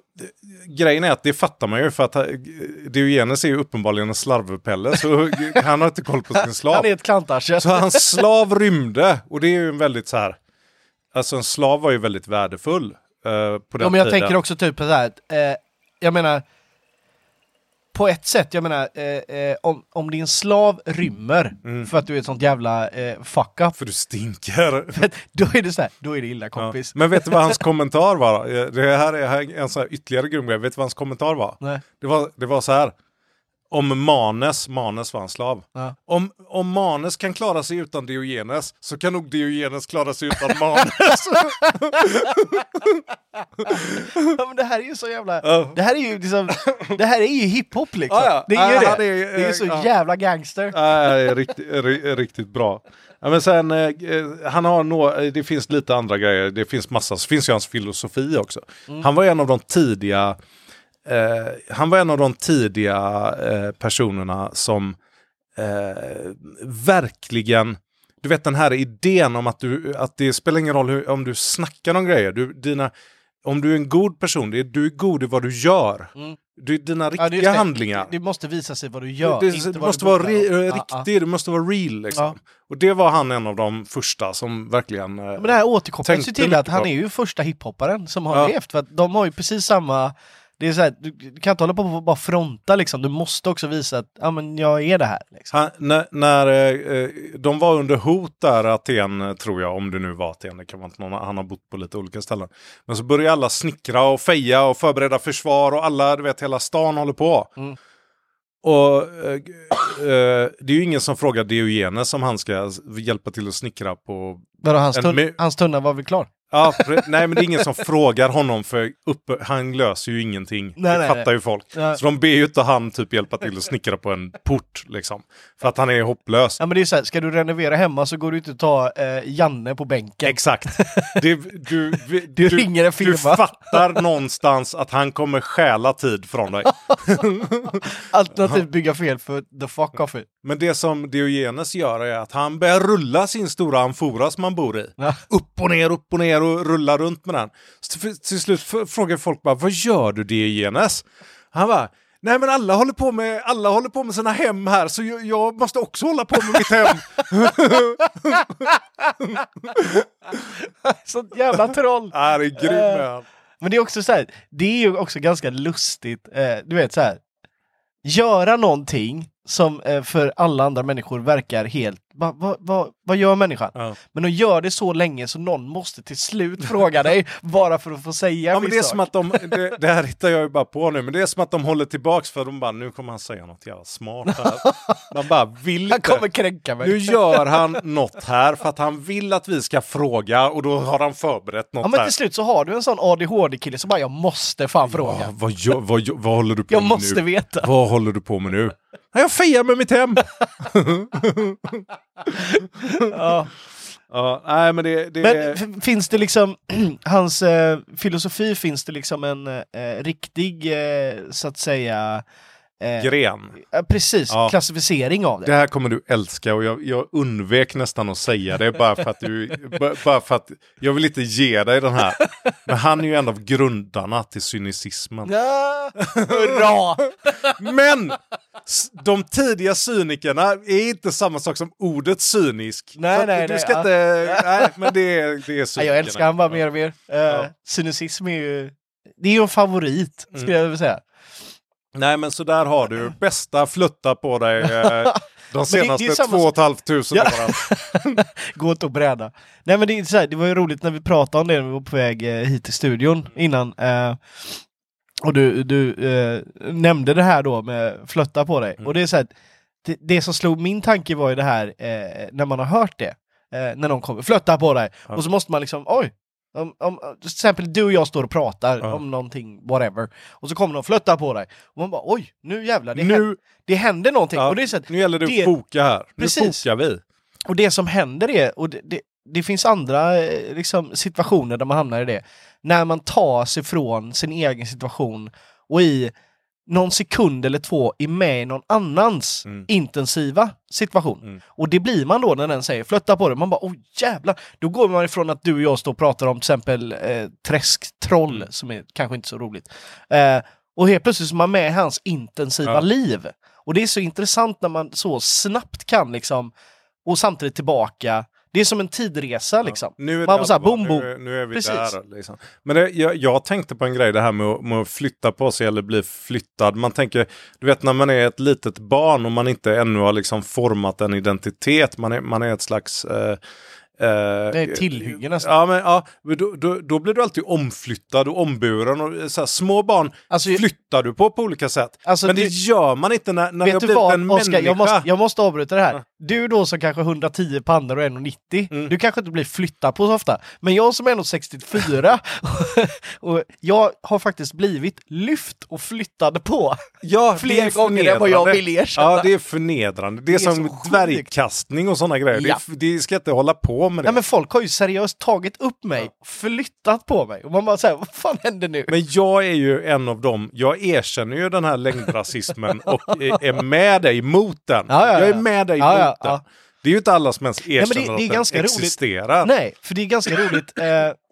grejen är att det fattar man ju för att eh, Diogenes är ju uppenbarligen en slarvpelle så han har inte koll på sin slav. Han är ett klantarsel. Så hans slav rymde och det är ju en väldigt så här, alltså en slav var ju väldigt värdefull eh, på den Ja, men jag tiden. tänker också typ så här, eh, jag menar, på ett sätt, jag menar, eh, eh, om, om din slav rymmer Mm. för att du är ett sånt jävla eh, fuck up, För du stinker. då är det så här, då är det illa Ja. kompis. Men vet du vad hans kommentar var? Eh, Det här är en så här ytterligare grym grej. Vet du vad hans kommentar var? Nej. Det var, det var så här. Om Manes, Manes var en slav. Ja. Om, om Manes kan klara sig utan Diogenes så kan nog Diogenes klara sig utan Manes. Ja, men det här är ju så jävla, Ja. det här är ju liksom, det här är ju hiphop liksom. Ja, ja. Det är ju det. är- det är ju så ja. jävla gangster. Nej, riktigt, ri- riktigt bra. Ja, men sen, eh, eh, han har nå, eh, det finns lite andra grejer, det finns massa, så finns ju hans filosofi också. Han var en av de tidiga, eh, han var en av de tidiga eh, personerna som eh, verkligen, du vet den här idén om att, du, att det spelar ingen roll hur, om du snackar om grejer, du, dina, om du är en god person, det är, du är god i vad du gör. Du, dina Ja, riktiga just det. handlingar. Det måste visa sig vad du gör, Det, det vad måste du vara borde ri, göra. eh, Ja, ja. riktigt, det måste vara real liksom. Ja. Och det var han en av de första som verkligen... eh, Men det här återkopplas ju till att han är ju första hiphopparen som har Ja. levt. För att de har ju precis samma... Det är så här, du, kan inte hålla på och bara fronta liksom. Du måste också visa att ja, men jag är det här. Liksom. Han, när när eh, eh, de var under hot där, Aten, tror jag, om det nu var Aten, det kan vara inte någon, han har bott på lite olika ställen. Men så började alla snickra och feja och förbereda försvar och alla, du vet, hela stan håller på. Mm. och eh, eh, det är ju ingen som frågar Diogenes om han ska hjälpa till att snickra på... Vadå, hans, my- hans tunna var väl klar? Ja, nej men det är ingen som frågar honom för uppe, han löser ju ingenting. Nej, det fattar nej. ju folk. Ja. Så de ber ju inte han typ hjälpa till att snickra på en port liksom. För att han är hopplös. Ja men det är så här, ska du renovera hemma så går du inte ta eh, Janne på bänken. Exakt. Det, du, vi- Du ringer en du firma. fattar någonstans att han kommer stjäla tid från dig. Alternativt bygga fel för the fuck off it. Men det som Diogenes gör är att han börjar rulla sin stora amfora som han bor i. Ja. Upp och ner, upp och ner och rulla runt med den. Så till, till slut frågar folk bara, vad gör du Diogenes? Han bara, nej men alla håller på med, alla håller på med sina hem här så jag, jag måste också hålla på med mitt hem. Sånt jävla troll! är det grym är han. Men det är också så här, det är ju också ganska lustigt, eh, du vet så här. Göra någonting som eh, för alla andra människor verkar helt, va, va, va, vad gör människan? Ja. Men att göra det så länge så någon måste till slut fråga dig bara för att få säga Ja en men det är sak. som att de, det, det här hittar jag ju bara på nu, men det är som att de håller tillbaks för de bara, nu kommer han säga något jävla smart här. Man bara vill Han inte. kommer kränka mig. Nu gör han något här för att han vill att vi ska fråga och då har han förberett något Ja men till slut så har du en sån ADHD-kille som bara jag måste fan fråga. Ja, vad, gör, vad, gör- vad håller du på Jag med måste nu? veta. Vad håller du på med nu? "Nej, Jag fejar med mitt hem! Ja. ja, nej men det, det Men finns det liksom, hans eh, filosofi, finns det liksom en eh, riktig, eh, så att säga, eh, Gren. ja, precis, Ja. klassificering av det? Det här kommer du älska och jag, jag undvek nästan att säga det bara för att du, ba- bara för att jag vill inte ge dig den här. Men han är ju en av grundarna till cynicismen. Ja, hurra! Men de tidiga cynikerna är inte samma sak som ordet cynisk. Nej, Så nej, du nej, ska ja. inte, nej men det är, det är Ja, cynikerna. jag älskar han bara mer och mer. Uh, Ja. Cynicism är ju, det är ju en favorit, skulle jag vilja säga. Nej men så där har du bästa flutta på dig eh, de det senaste samma- två och ett halvt tusen åren. Gå inte och bräda. Nej men det, är så här, det var ju roligt när vi pratade om det när vi var på väg eh, hit till studion innan. Eh, och du, du eh, nämnde det här då med flötta på dig. Mm. Och det är så här, det, det som slog min tanke var ju det här eh, när man har hört det. När någon kommer, flötta på dig. Ja. Och så måste man liksom, oj! Om, om, till exempel du och jag står och pratar Ja. om någonting, whatever. Och så kommer någon flötta på dig. Och man bara oj, nu jävlar, det, Nu- händer, det händer någonting. Ja, Och det är så att, nu gäller det att det- foka här. Nu Precis. fokar vi. och det som händer är, och det, det, det finns andra eh, liksom, situationer där man hamnar i det, när man tar sig från sin egen situation och i någon sekund eller två är med i någon annans Mm. intensiva situation. Mm. Och det blir man då när den säger flytta på det. Man bara, oh jävlar! Då går man ifrån att du och jag står och pratar om till exempel eh, träsktroll, Mm. som är kanske inte så roligt. Eh, och helt plötsligt så är man med i hans intensiva Ja. liv. Och det är så intressant när man så snabbt kan liksom, och samtidigt tillbaka. Det är som en tidresa liksom. Nu är det Man bara så här, allvar. boom, boom. Nu, nu är vi Precis. där. Liksom. Men det, jag, jag tänkte på en grej, det här med att, med att flytta på sig eller bli flyttad. Man tänker, du vet när man är ett litet barn och man inte ännu har liksom format en identitet. Man är, man är ett slags... Eh, eh, Det är tillhygge nästan. Ja, men, ja då, då, då blir du alltid omflyttad och omburen. Och, så här, små barn Alltså, flyttar du på på olika sätt. Alltså, men det du- gör man inte när, när det Vet blivit vad, en människa. Jag måste, jag måste avbryta det här. Ja. Du då som kanske har 110 pannor och 1,90, Mm. du kanske inte blir flyttad på så ofta. Men jag som är 1,64 och jag har faktiskt blivit lyft och flyttad på Ja, det fler gånger än vad jag vill erkänna. Ja, det är förnedrande. Det är, är som dvärgkastning och sådana grejer. Ja. Det, det ska inte hålla på med det. Nej men folk har ju seriöst tagit upp mig, flyttat på mig och man bara säger vad fan händer nu? Men jag är ju en av dem, jag erkänner ju den här längdrasismen och är är med dig mot den. Ja, ja, ja. Jag är med dig mot den. ja. Det är ju inte alla som ens erkänner det- det är att den roligt. existerar. Nej, för det är ganska roligt eh,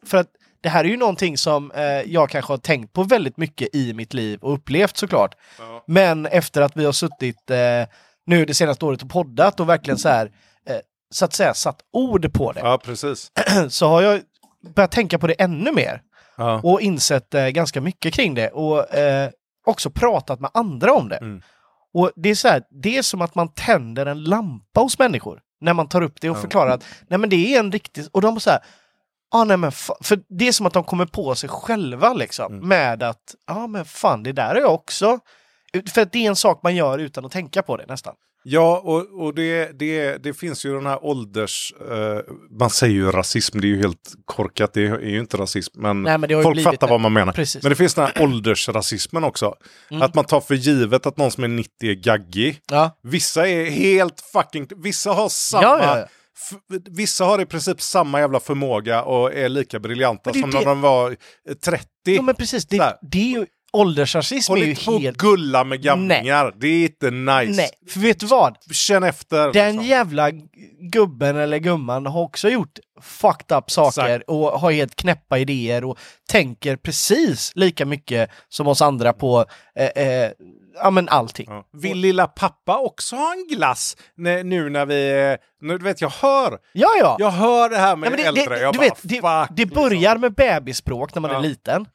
för att det här är ju någonting som eh, jag kanske har tänkt på väldigt mycket i mitt liv och upplevt såklart. Ja. Men efter att vi har suttit eh, nu det senaste året och poddat och verkligen så här eh, så att säga satt ord på det Ja, precis. så har jag börjat tänka på det ännu mer Ja. och insett eh, ganska mycket kring det och eh, också pratat med andra om det. Mm. Och det är så här, det är som att man tänder en lampa hos människor när man tar upp det och förklarar att nej men det är en riktig, och de här, ah, nej men för det är som att de kommer på sig själva liksom Mm. med att ja ah, men fan det där är jag också För det är en sak man gör utan att tänka på det nästan. Ja, och, och det, det, det finns ju den här ålders... Eh, man säger ju rasism, det är ju helt korkat, det är ju inte rasism. Men, Nej, men folk fattar det. vad man menar. Precis. Men det finns den här åldersrasismen också. Mm. Att man tar för givet att någon som är 90 är gaggig. Ja. Vissa är helt fucking... Vissa har samma... Ja, ja, ja. Vissa har i princip samma jävla förmåga och är lika briljanta som det- när de var eh, 30. Jo men precis, det, det är ju åldersrasism Håll är ju inte på helt... gulla med gamlingar. Det är inte nice. Nej, för vet du vad? Känn efter. Den liksom. jävla gubben eller gumman har också gjort fucked up saker Exakt. och har helt knäppa idéer och tänker precis lika mycket som oss andra på eh, eh, ja men allting. Ja. Vill lilla pappa också ha en glass? Nu när vi... Nu, du vet, jag hör. Ja, ja. Jag hör det här med ja det, äldre. det, jag du bara, vet, det, det börjar med bebisspråk när man Ja. är liten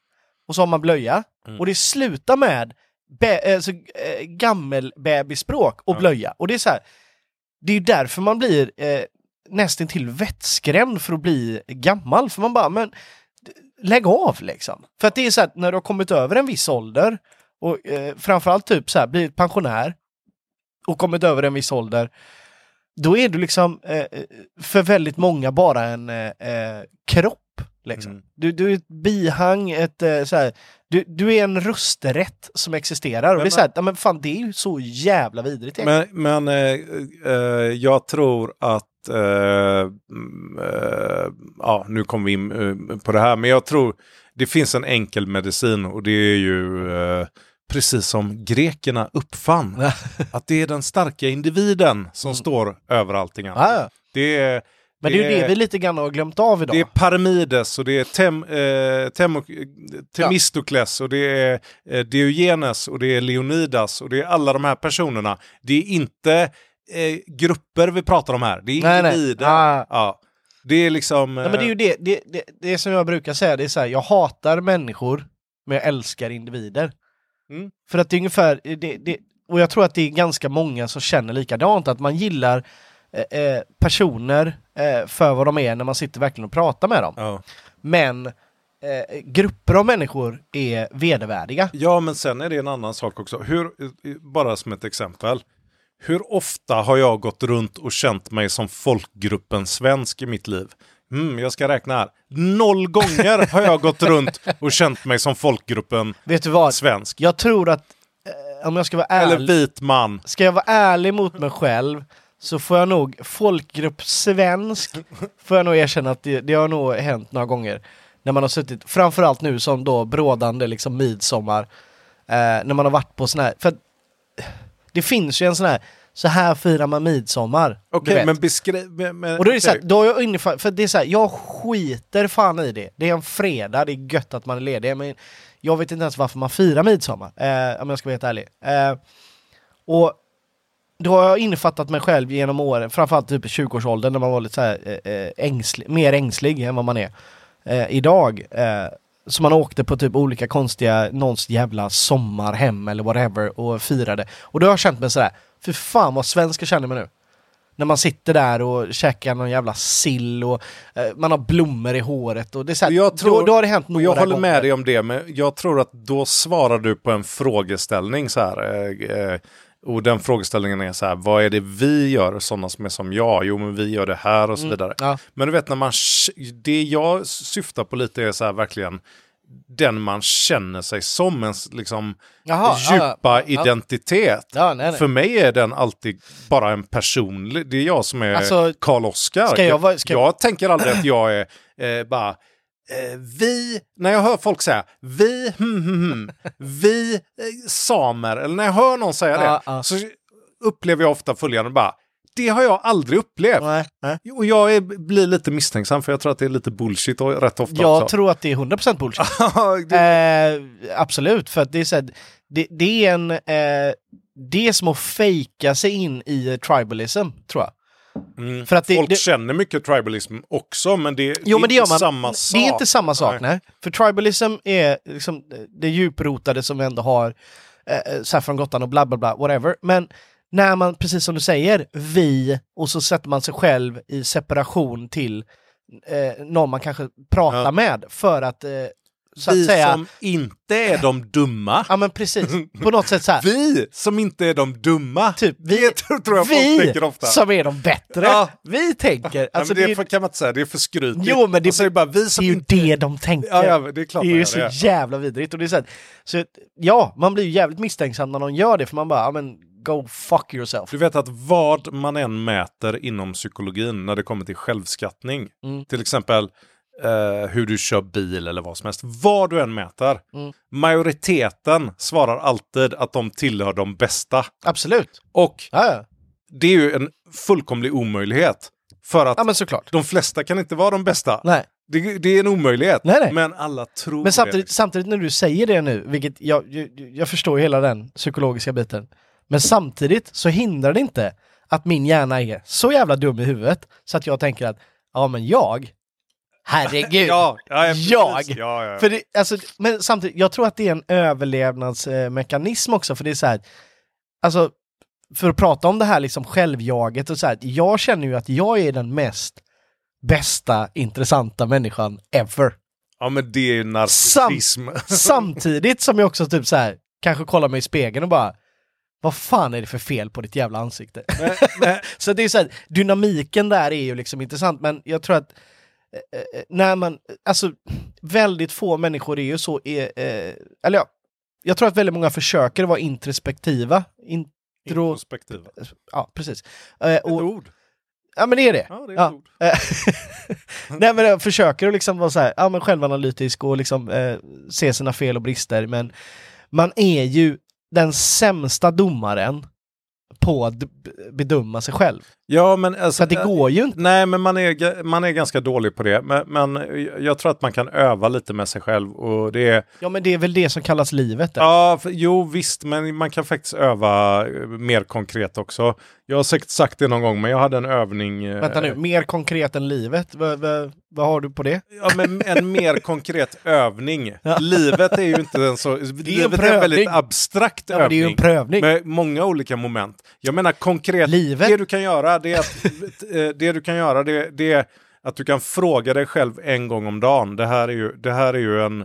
och så har man blöja Mm. och det slutar med be, alltså, eh, gammelbebisspråk och Ja. blöja. Och det är så här, det är ju därför man blir eh, nästan till vettskrämd för att bli gammal. För man bara, men lägg av liksom. För att det är så här, när du har kommit över en viss ålder och eh, framförallt typ så här, blivit pensionär och kommit över en viss ålder då är du liksom eh, för väldigt många bara en eh, eh, kropp. Liksom. Mm. Du, du är ett bihang, ett, eh, så här, du, du är en rösträtt som existerar. Och Men det är så här, men fan det är ju så jävla vidrigt. Men, men eh, eh, jag tror att... Mm, eh, ja, nu kommer vi in på det här. Men jag tror det finns en enkel medicin och det är ju precis som grekerna uppfann. att det är den starka individen som står över allting annat. Ja, ja. Det är, Men det är ju det vi lite grann har glömt av idag. Det är Parmides och det är Tem, eh, Temo, Temistokles och det är eh, Diogenes och det är Leonidas och det är alla de här personerna. Det är inte eh, grupper vi pratar om här, det är nej. individer. Ah. Ja. Det är liksom... Nej, men det är ju det, det, det, det som jag brukar säga, det är så här, jag hatar människor, men jag älskar individer. Mm. För att det är ungefär, det, det, och jag tror att det är ganska många som känner likadant, att man gillar eh, eh, personer eh, för vad de är när man sitter verkligen och pratar med dem. Ja. Men eh, grupper av människor är vedervärdiga. ja, men sen är det en annan sak också. Hur, bara som ett exempel. Hur ofta har jag gått runt och känt mig som folkgruppen svensk i mitt liv? Mm, jag ska räkna här. Noll gånger har jag gått runt och känt mig som folkgruppen Vet du vad? svensk. Jag tror att, eh, om jag ska vara ärlig, Eller vit man. ska jag vara ärlig mot mig själv så får jag nog, folkgrupp svensk, får jag nog erkänna att det, det har nog hänt några gånger. När man har suttit, framförallt nu som då brådande liksom midsommar, eh, när man har varit på sån här, för det finns ju en sån här, så här firar man midsommar. Okej, vet. men beskriv... Och då är det så här, okej. då har jag ungefär, för det är så här, jag skiter fan i det. Det är en fredag, det är gött att man är ledig, men jag vet inte ens varför man firar midsommar, eh, om jag ska vara helt ärlig. Eh, och då har jag innefattat mig själv genom åren, framförallt typ i 20-årsåldern när man var lite så här, eh, eh, ängslig, mer ängslig än vad man är eh, idag. Eh, så man åkte på typ olika konstiga, någons jävla sommarhem eller whatever och firade. Och då har jag känt mig sådär, för fan vad svensk jag känner mig nu. När man sitter där och käkar någon jävla sill och eh, man har blommor i håret och det är så här, Jag tror- då, då har det hänt några jag håller gånger. med dig om det, men jag tror att då svarar du på en frågeställning så här. Eh, eh, och den frågeställningen är så här, vad är det vi gör, sådana som är som jag? Jo, men vi gör det här och så vidare. Ja. Men du vet, när man, det jag syftar på lite är så här verkligen den man känner sig som, ens liksom Jaha, ja, djupa ja. identitet. Ja, nej, nej. För mig är den alltid bara en personlig, det är jag som är Alltså, Karl Oskar. ska jag ska- jag tänker aldrig att jag är eh, bara vi, när jag hör folk säga vi, hmm, hmm, hmm, vi eh, samer, eller när jag hör någon säga det, Ja, ja. så upplever jag ofta följande bara, det har jag aldrig upplevt. Nej, nej. Och jag är, blir lite misstänksam för jag tror att det är lite bullshit och rätt ofta Jag också. tror att det är 100% bullshit. det, Eh, absolut, för att det är så här, det, det är en... Eh, det är som att fejka sig in i eh, tribalism, tror jag. Mm, för att det- folk det- känner mycket tribalism också, men det, Jo, men det gör inte man. samma sak. Det är inte samma sak, Nej. nej. För tribalism är liksom det djuprotade som vi ändå har eh, från Gotland och bla bla bla, whatever. Men när man, precis som du säger, vi, och så sätter man sig själv i separation till eh, någon man kanske pratar Ja. med för att eh, så vi säga. som inte är de dumma. Ja men precis, på något sätt så här. Vi som inte är de dumma. Typ, vi, det tror, jag folk vi tänker ofta. som är de bättre. Ja. Vi tänker. Ja, Alltså, men det, det, för, kan man inte säga, det är för skrytligt. Jo, men det- är det bara vi det som är ju inte... det de tänker. Ja, ja, det är klart det är ju så det. jävla vidrigt. Och det är så, här, så ja, man blir ju jävligt misstänksam när någon gör det, för man bara, ja men go fuck yourself. Du vet att vad man än mäter inom psykologin när det kommer till självskattning, Mm. till exempel eh, hur du kör bil eller vad som helst, vad du än mäter, Mm. majoriteten svarar alltid att de tillhör de bästa. Absolut. Och Ja, det är ju en fullkomlig omöjlighet. För att ja men såklart. de flesta kan inte vara de bästa. Nej. Det, det är en omöjlighet. Nej, nej. Men alla tror Men samtidigt, det. samtidigt när du säger det nu, vilket jag, jag, jag förstår hela den psykologiska biten. Men samtidigt så hindrar det inte att min hjärna är så jävla dum i huvudet så att jag tänker att, ja men jag, herregud, Ja, ja, precis. jag. Ja, ja. För det, alltså, men samtidigt, jag tror att det är en överlevnadsmekanism också, för det är så här, alltså, för att prata om det här liksom självjaget och så här, jag känner ju att jag är den mest bästa, intressanta människan ever. ja, men det är ju narcissism. Samtidigt som jag också typ så här, kanske kollar mig i spegeln och bara, vad fan är det för fel på ditt jävla ansikte? Så det är så här, dynamiken där är ju liksom intressant, men jag tror att när man, alltså väldigt få människor är ju så, eh, eh, eller ja, jag tror att väldigt många försöker vara introspektiva. Intro, Introspektiva. ja precis. Eh, Ett och, ord. ja men det är det. Ja, det är Ja. ord. Eh, Nej men jag försöker att liksom vara så här, ja men självanalytisk och liksom eh, se sina fel och brister men man är ju den sämsta domaren på att bedöma sig själv. Ja, men alltså, Så det går ju inte. Nej, men man är, man är ganska dålig på det. Men, men jag tror att man kan öva lite med sig själv. Och det är, Ja men det är väl det som kallas livet. där. ja, för, jo visst, men man kan faktiskt öva eh, mer konkret också. Jag har säkert sagt det någon gång, men jag hade en övning. eh, Vänta nu, mer konkret än livet? Vad vad- har du på det? Ja, men en mer konkret övning. Livet är ju inte en så... livet är en prövning. väldigt abstrakt Ja, men det är ju övning. en prövning. Med många olika moment. Jag menar konkret, Livet. det du kan göra det är att, eh, det du kan göra det, det är att du kan fråga dig själv en gång om dagen. Det här är ju, det här är ju en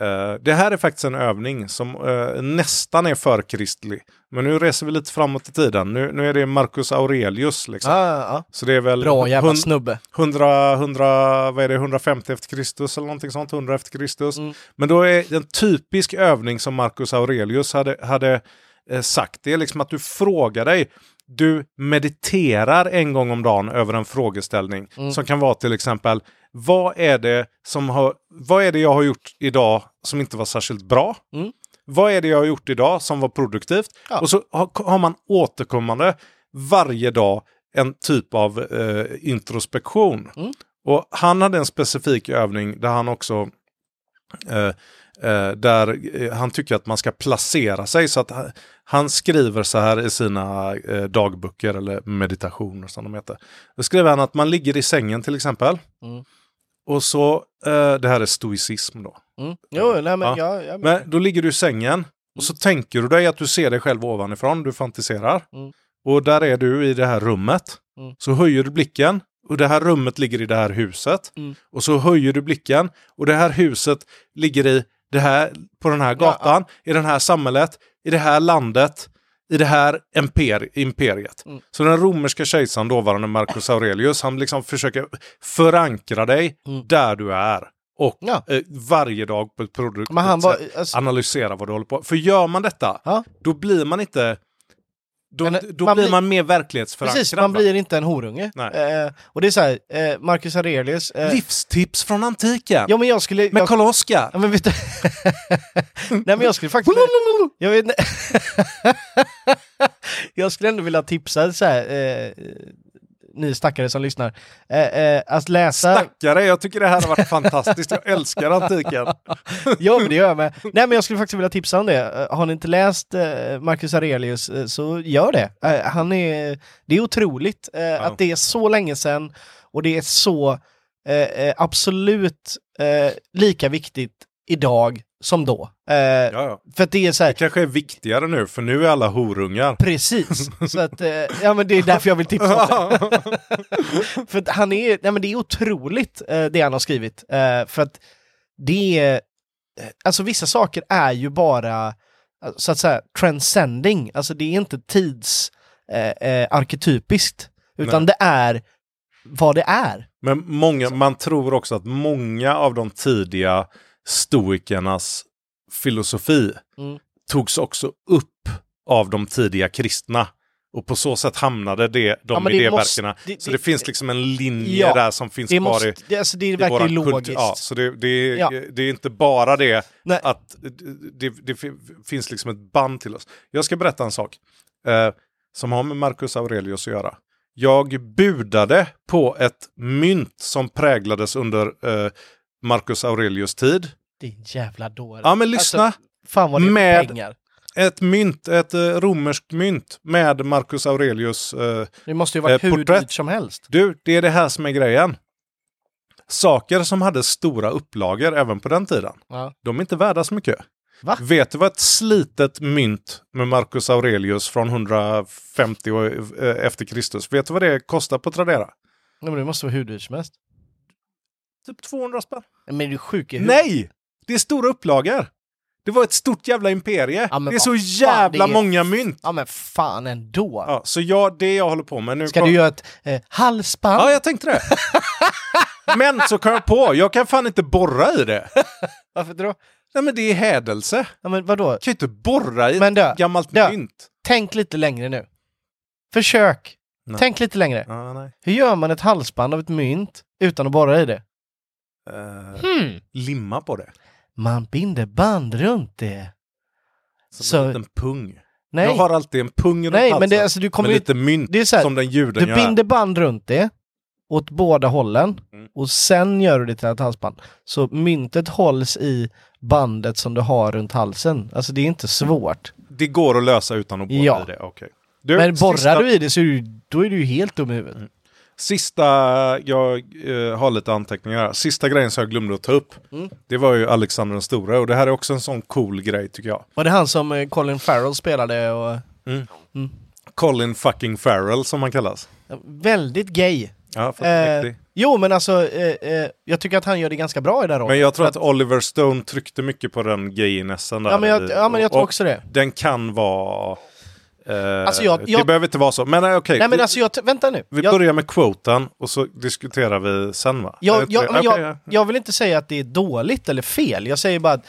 eh, det här är faktiskt en övning som eh, nästan är förkristlig. Men nu reser vi lite framåt i tiden. Nu, nu är det Marcus Aurelius. Liksom. Ja, ja. Så det är väl Bra jävla hund- snubbe. 100, 100, vad är det, 150 efter Kristus eller någonting sånt, 100 efter Kristus. Mm. Men då är en typisk övning som Marcus Aurelius hade, hade eh, sagt, det är liksom att du frågar dig, du mediterar en gång om dagen över en frågeställning Mm. som kan vara till exempel, vad är, det som har, vad är det jag har gjort idag som inte var särskilt bra? Mm. Vad är det jag har gjort idag som var produktivt? Ja. Och så har, man återkommande varje dag en typ av eh, introspektion. Mm. Och han hade en specifik övning där han också eh, där eh, han tycker att man ska placera sig så att han, han skriver så här i sina eh, dagböcker eller meditationer som de heter. Då skriver han att man ligger i sängen till exempel. Mm. Och så, eh, det här är stoicism då. Mm. Jo, nej men Ja. jag... jag Men då ligger du i sängen och så tänker du dig att du ser dig själv ovanifrån, du fantiserar. Mm. Och där är du i det här rummet. Mm. Så höjer du blicken och det här rummet ligger i det här huset. Mm. Och så höjer du blicken och det här huset ligger i det här, på den här gatan, i det här samhället, i det här landet, i det här imper imperiet. Mm. Så den romerska kejsaren, dåvarande Marcus Aurelius, han liksom försöker förankra dig Mm. där du är. Och Ja. eh, varje dag på ett han var... Alltså, analysera vad du håller på För gör man detta, ja, då blir man inte... Då, Men, då man blir man mer verklighetsförankrad. precis, man va? blir inte en horunge. Eh, och det är så här, eh, Marcus Aurelius... Eh, Livstips från antiken! ja men jag skulle... med jag, Karl Oskar! Ja, men vet du... Nej men jag skulle faktiskt... jag vet jag skulle ändå vilja tipsa så här, eh, ni stackare som lyssnar, eh, eh, att läsa... Stackare, jag tycker det här har varit fantastiskt. Jag älskar antiken. ja men det gör jag med. Nej men jag skulle faktiskt vilja tipsa om det. Eh, har ni inte läst eh, Marcus Aurelius eh, så gör det. Han är... Det är otroligt eh, att det är så länge sedan och det är så absolut lika viktigt idag som då. Eh, Ja, ja. För det är så här, Det kanske är viktigare nu, för nu är alla horungar. Precis, så att, eh, ja men det är därför jag vill tipsa om det. för att han är, nej men det är otroligt eh, det han har skrivit. Eh, för att det är, alltså vissa saker är ju bara eh, så att säga transcending, alltså det är inte tids eh, eh, arketypiskt, utan Nej. det är vad det är. Men många, man tror också att många av de tidiga stoikernas filosofi Mm. togs också upp av de tidiga kristna. Och på så sätt hamnade det, de Ja, det- så det- det, finns liksom en linje Ja, där som finns Det, kvar måste, i, det, alltså det ju kultur. logiskt. Ja, så det, det, är, Ja. det är inte bara det Nej. att det, det fin- finns liksom ett band till oss. Jag ska berätta en sak eh, som har med Marcus Aurelius att göra. Jag budade på ett mynt som präglades under eh, Marcus Aurelius tid. Din jävla dåre. Ja men lyssna! Alltså, fan vad det är pengar. Ett mynt, ett eh, romerskt mynt med Marcus Aurelius. Eh, Det måste ju varit Eh, hur dyrt som helst. du, det är det här som är grejen. Saker som hade stora upplagor även på den tiden, Ja. de är inte värda så mycket. Va? Vet du vad ett slitet mynt med Marcus Aurelius från 150 och, eh, efter Kristus, vet du vad det kostar på Tradera? Nej, men det måste vara hur dyrt som helst. Typ 200 spänn. Men är du sjuk i huvudet? Nej! Det är stora upplagor. Det var ett stort jävla imperie. Ja, det är så jävla är- många mynt. Ja men fan ändå. Ja, så jag, det jag håller på med nu... Ska du göra ett eh, halsband? Ja, jag tänkte det. Men så kom jag på, jag kan fan inte borra i det. Varför då? Nej men det är hädelse. Ja men vadå? Jag kan ju inte borra i Men ett du, gammalt du. mynt. Tänk lite längre nu. Försök. Nej. Tänk lite längre. Ja, nej. Hur gör man ett halsband av ett mynt utan att borra i det? Eh, Hmm. limma på det. Man binder band runt det. Som Så- en liten pung. Nej, Jag har alltid en pung runt Nej men halsen det, alltså, du kommer med lite mynt det är så här, som den juden Du gör. binder band runt det åt båda hållen Mm. och sen gör du det till ett halsband. Så myntet hålls i bandet som du har runt halsen. Alltså det är inte svårt. Det går att lösa utan att borra Ja. i det. okej. Du, Men borrar sista, du i det så är du, då är du helt dum i huvudet. Sista, jag eh, har lite anteckningar här. Sista grejen som jag glömde att ta upp. Mm. Det var ju Alexander den stora och det här är också en sån cool grej tycker jag. Var det han som eh, Colin Farrell spelade och... Colin fucking Farrell som han kallas. Väldigt gay. Ja, Eh, jo men alltså, eh, eh, jag tycker att han gör det ganska bra i den rollen. Men jag tror För att Oliver Stone tryckte mycket på den gayinessen där. Ja men jag, ja, men jag tror också det. Den kan vara... Eh, Alltså, jag- Det jag- behöver inte vara så. Men eh, okej, Nej men alltså jag, vänta nu. vi Jag, börjar med quoten och så diskuterar vi sen va? jag, Eller- jag, men okej, jag, ja. jag vill inte säga att det är dåligt eller fel. Jag säger bara att,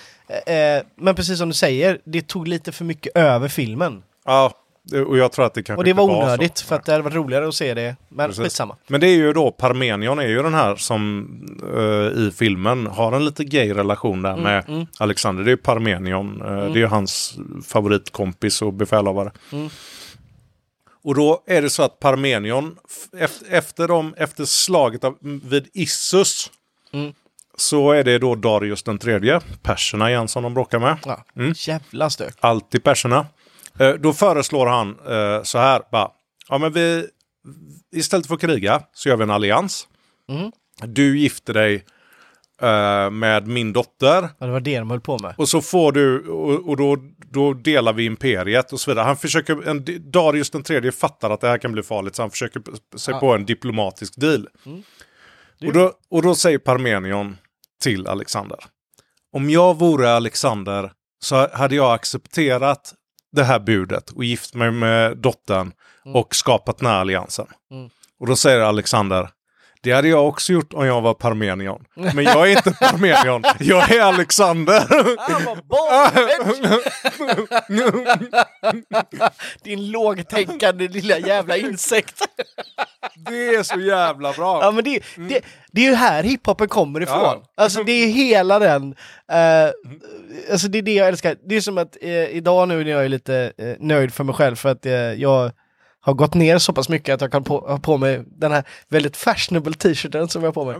eh, eh, men precis som du säger, det tog lite för mycket över filmen. Ja, det- och jag tror att det kanske Och det var onödigt så. för att det hade varit roligare att se det. Men skitsamma. Men det är ju då, Parmenion är ju den här som eh, i filmen har en lite gay relation där med mm. Alexander. Det är ju Parmenion, eh, det är ju hans favoritkompis och befälhavare. Mm. Och då är det så att Parmenion, efter, dem, efter slaget av, vid Issus, Mm. så är det då Darius den tredje, perserna igen som de bråkar med. Ja. Mm. Jävla stök. Alltid perserna. Eh, då föreslår han eh, så här, bara, ja men vi, istället för att kriga så gör vi en allians. Mm. Du gifter dig eh, med min dotter Ja, det var det de höll på med. och så får du, och, och då, då delar vi imperiet och så vidare. Han försöker, en, Darius den tredje fattar att det här kan bli farligt så han försöker sig Ja. på en diplomatisk deal. Det- Och, då, och då säger Parmenion till Alexander. Om jag vore Alexander så hade jag accepterat det här budet och gift mig med dottern och skapat den här alliansen. Mm. Och då säger Alexander, det hade jag också gjort om jag var Parmenion. Men jag är inte Parmenion, jag är Alexander. Din lågtänkande lilla jävla insekt. Det är så jävla bra. Ja men det, det, det är ju här hiphopen kommer ifrån. Ja. Alltså det är hela den, eh, alltså det är det jag älskar. Det är som att eh, idag nu när jag är lite eh, nöjd för mig själv för att jag har gått ner så pass mycket att jag kan på, ha på mig den här väldigt fashionable t-shirten som jag har på mig.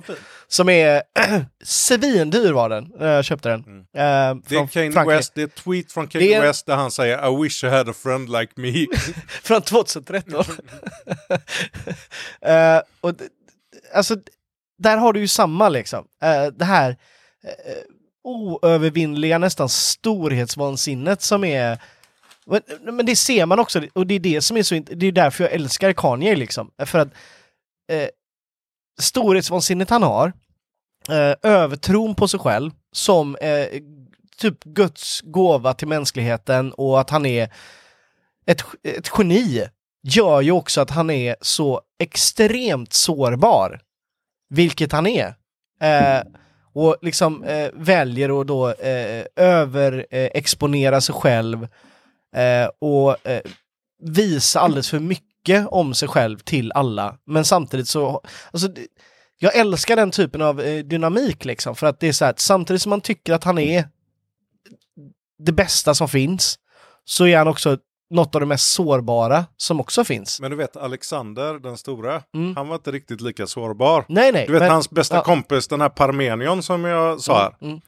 Som är svindyr var den när jag köpte den. Eh, Det är Kanye Frankrike. West, det är tweet från Kanye är- West där han säger I wish I had a friend like me. Från 2013. Eh, och alltså, där har du ju samma liksom. Eh, det här uh, oövervinnliga, nästan storhetsvansinnet som är men, men det ser man också, och det är det som är så Det är därför jag älskar Kanye liksom. För att eh, storhetsvansinnet han har, eh, övertron på sig själv, som eh, typ Guds gåva till mänskligheten och att han är ett, ett geni gör ju också att han är så extremt sårbar. Vilket han är. Eh, och liksom eh, väljer att då eh, överexponera sig själv eh, och eh, visa alldeles för mycket om sig själv till alla. Men samtidigt så, alltså, jag älskar den typen av eh, dynamik liksom, för att det är så här, att samtidigt som man tycker att han är det bästa som finns, så är han också något av det mest sårbara som också finns. Men du vet Alexander den stora, Mm. han var inte riktigt lika sårbar. Nej, nej. Du vet men- hans bästa ja. kompis, den här Parmenion som jag sa här. Mm,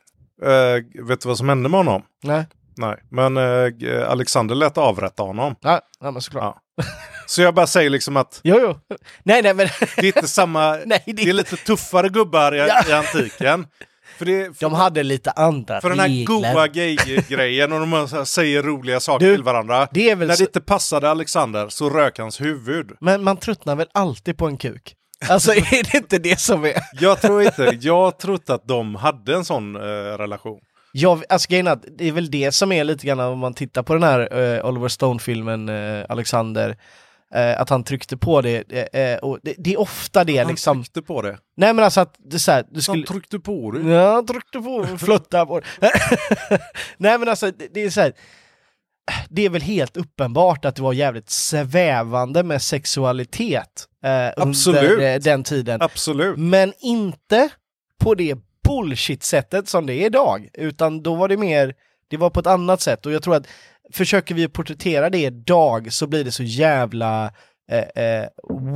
Eh, vet du vad som hände med honom? nej, Nej, men eh, Alexander lät avrätta honom. nej, nej, men såklart. Ja. Så jag bara säger liksom att Jo, jo. Nej, nej, men det är inte samma, Nej, det är det är lite tuffare gubbar i, Ja. i antiken. För, det, för, de hade lite andra för den här goa gay-grejen och de säger roliga saker Du, till varandra. det När så- det inte passade Alexander så rök hans huvud. Men man tröttnar väl alltid på en kuk? Alltså är det inte det som är... Jag tror inte, jag tror inte att de hade en sån eh, relation. Jag, alltså grejen är det är väl det som är lite grann om man tittar på den här eh, Oliver Stone-filmen eh, Alexander, eh, att han tryckte på det. och det, det är ofta det Han liksom. tryckte på det. Nej men alltså att det är så här, du skulle... Han tryckte på det. Ja, han tryckte på flötta på det. Nej men alltså det, det är så här. Det är väl helt uppenbart att det var jävligt svävande med sexualitet Absolut. under eh, den tiden. Absolut. Men inte på det bullshit-sättet som det är idag, utan då var det mer, det var på ett annat sätt. Och jag tror att försöker vi porträttera det idag så blir det så jävla eh, eh,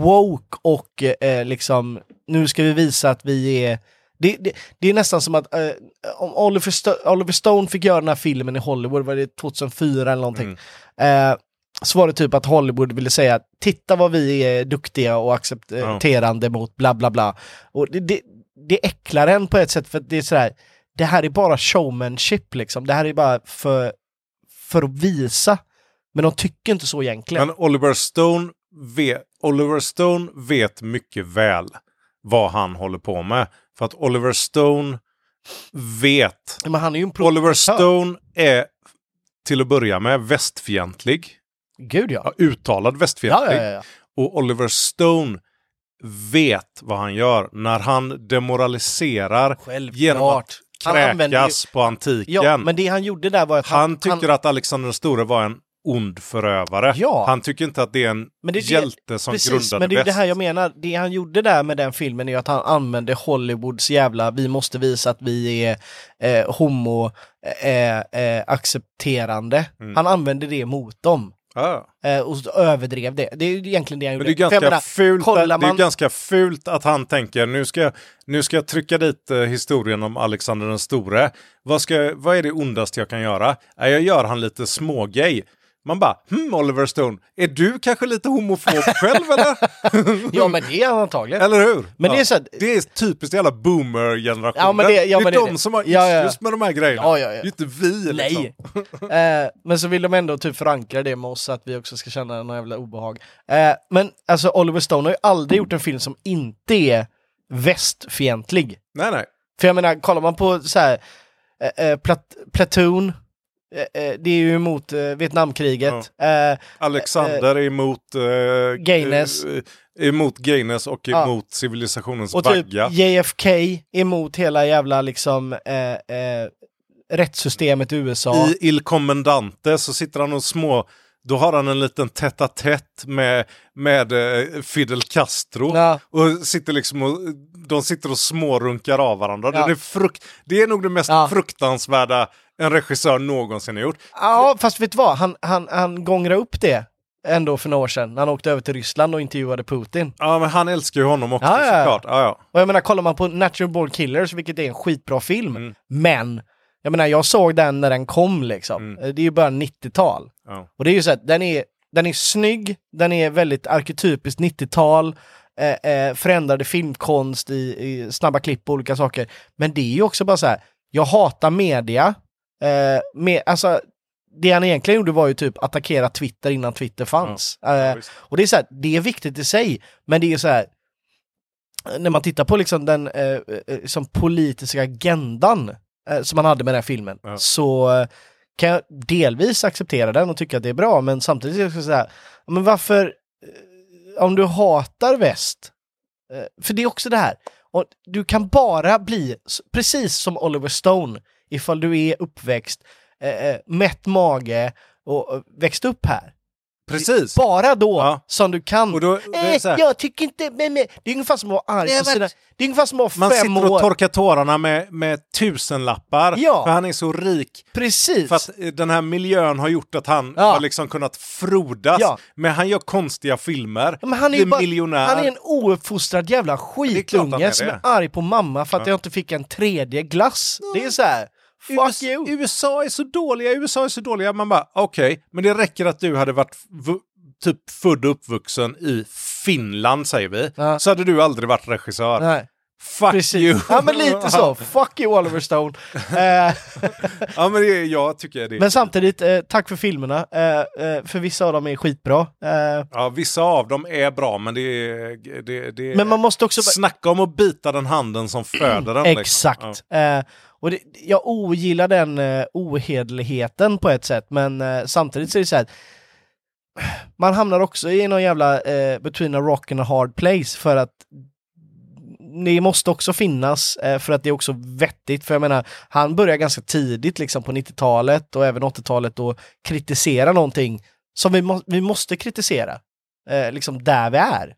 woke och eh, liksom, nu ska vi visa att vi är det, det, det är nästan som att eh, om Oliver, Sto- Oliver Stone fick göra den här filmen i Hollywood, var det 2004 eller någonting, eh, så var det typ att Hollywood ville säga titta vad vi är duktiga och accepterande mot bla bla bla. Och det, det, det äcklar en på ett sätt för det är sådär, det här är bara showmanship liksom, det här är bara för, för att visa. Men de tycker inte så egentligen. Men Oliver Stone, vet, Oliver Stone vet mycket väl vad han håller på med. För att Oliver Stone vet. Men han är ju en Oliver. Stone är till att börja med västfientlig. Gud ja. Ja, uttalad västfientlig. ja, ja. Och Oliver Stone vet vad han gör när han demoraliserar Självklart. genom att Han kräkas på antiken. Ja, men det han gjorde där var att Han tycker att Alexander den store var en ond förövare. Ja. Han tycker inte att det är en Men det hjälte som Precis, grundade men det är det här jag menar. Det han gjorde där med den filmen är ju att han använde Hollywoods jävla, vi måste visa att vi är eh, homo eh, eh, accepterande. Mm. Han använde det mot dem. Ja. Eh, och överdrev det. Det är egentligen det han Men gjorde. det är, ganska menar, fult, att, det är ganska fult att han tänker nu ska, jag, nu ska jag trycka dit eh, historien om Alexander den store. Vad, ska, vad är det ondaste jag kan göra? Ja, jag gör han lite smågay. Man bara, hmm Oliver Stone, är du kanske lite homofob själv eller? Ja men det är han antagligen. eller hur? Men det är så att- det är typiskt jävla boomer-generationen. Ja, men det- ja, det är det- de som har ja, ja. just med de här grejerna. Ja, ja, ja. Det är inte vi liksom. Nej. eh, men så vill de ändå typ förankra det med oss så att vi också ska känna någon jävla obehag. Eh, men alltså Oliver Stone har ju aldrig gjort en film som inte är västfientlig. Nej, nej. För jag menar, kollar man på så här, eh, eh, Plat Platoon, det är ju emot eh, Vietnamkriget. Eh, Alexander är emot, eh, Gayness. eh, emot gayness och Ja. emot civilisationens och typ vagga. JFK emot hela jävla liksom eh, eh, rättssystemet i USA. I Il Commandante så sitter han och små... Då har han en liten tätt med, med eh, Fidel Castro. Ja. Och sitter liksom och, de sitter och smårunkar av varandra. Ja. Det, är frukt, det är nog det mest Ja. fruktansvärda en regissör någonsin har gjort. Ja, fast vet du vad? Han, han, han gångrade upp det ändå för några år sedan när han åkte över till Ryssland och intervjuade Putin. Ja, men han älskar ju honom också Ja, ja, såklart. Ja, ja. Och jag menar, kollar man på Natural Born Killers, vilket är en skitbra film, Mm. men jag menar, jag såg den när den kom liksom. Mm. Eh, Det är ju bara 90-tal. ja. Och det är ju så att den är, den är snygg, den är väldigt arketypiskt 90-tal, eh, eh, förändrade filmkonst i, i snabba klipp och olika saker. Men det är ju också bara så här, jag hatar media. Eh, med, alltså, det han egentligen gjorde var ju typ attackera Twitter innan Twitter fanns. Eh, visst. och det är så här, det är viktigt i sig, men det är så här, när man tittar på liksom den eh, eh, som politiska agendan eh, som han hade med den här filmen, Ja. så eh, kan jag delvis acceptera den och tycka att det är bra, men samtidigt ska jag säga, men varför, eh, om du hatar väst, eh, för det är också det här, och du kan bara bli precis som Oliver Stone ifall du är uppväxt, eh, eh, mätt mage och och växt upp här. Precis. Bara då Ja. som du kan. Och då, det Eh, jag tycker inte, men, men, det är ungefär som att vara arg på sina, Det är ungefär som att vara man fem sitter och år. torkar tårarna med, med tusenlappar. Ja. För han är så rik. Precis. För att eh, den här miljön har gjort att han Ja. har liksom kunnat frodas. Ja. Men han gör konstiga filmer. Men han är, blir bara, miljonär. han är en ouppfostrad jävla skitunge är som är arg på mamma för att Ja. jag inte fick en tredje glass. Det är så här. Fuck USA, you! USA är så dåliga, USA är så dåliga. Man bara, okej, men det räcker att du hade varit typ född och uppvuxen i Finland, säger vi. Ja. Så hade du aldrig varit regissör. Nej, Fuck precis. you! Ja men lite så. Fuck you Oliver Stone. Eh, ja, men det, jag tycker det. men samtidigt, eh, tack för filmerna. Eh, eh, för vissa av dem är skitbra. Eh, Ja, vissa av dem är bra, men det är... Det, det, men man måste också... Snacka om att bita den handen som föder den. liksom. Exakt. Eh, och det, jag ogillar den eh, ohederligheten på ett sätt, men samtidigt så är det så här. Man hamnar också i någon jävla eh, between a rock and a hard place för att det måste också finnas eh, för att det är också vettigt. För jag menar, han börjar ganska tidigt liksom på 90-talet och även 80-talet och kritisera någonting som vi, må vi måste kritisera. Eh, liksom där vi är,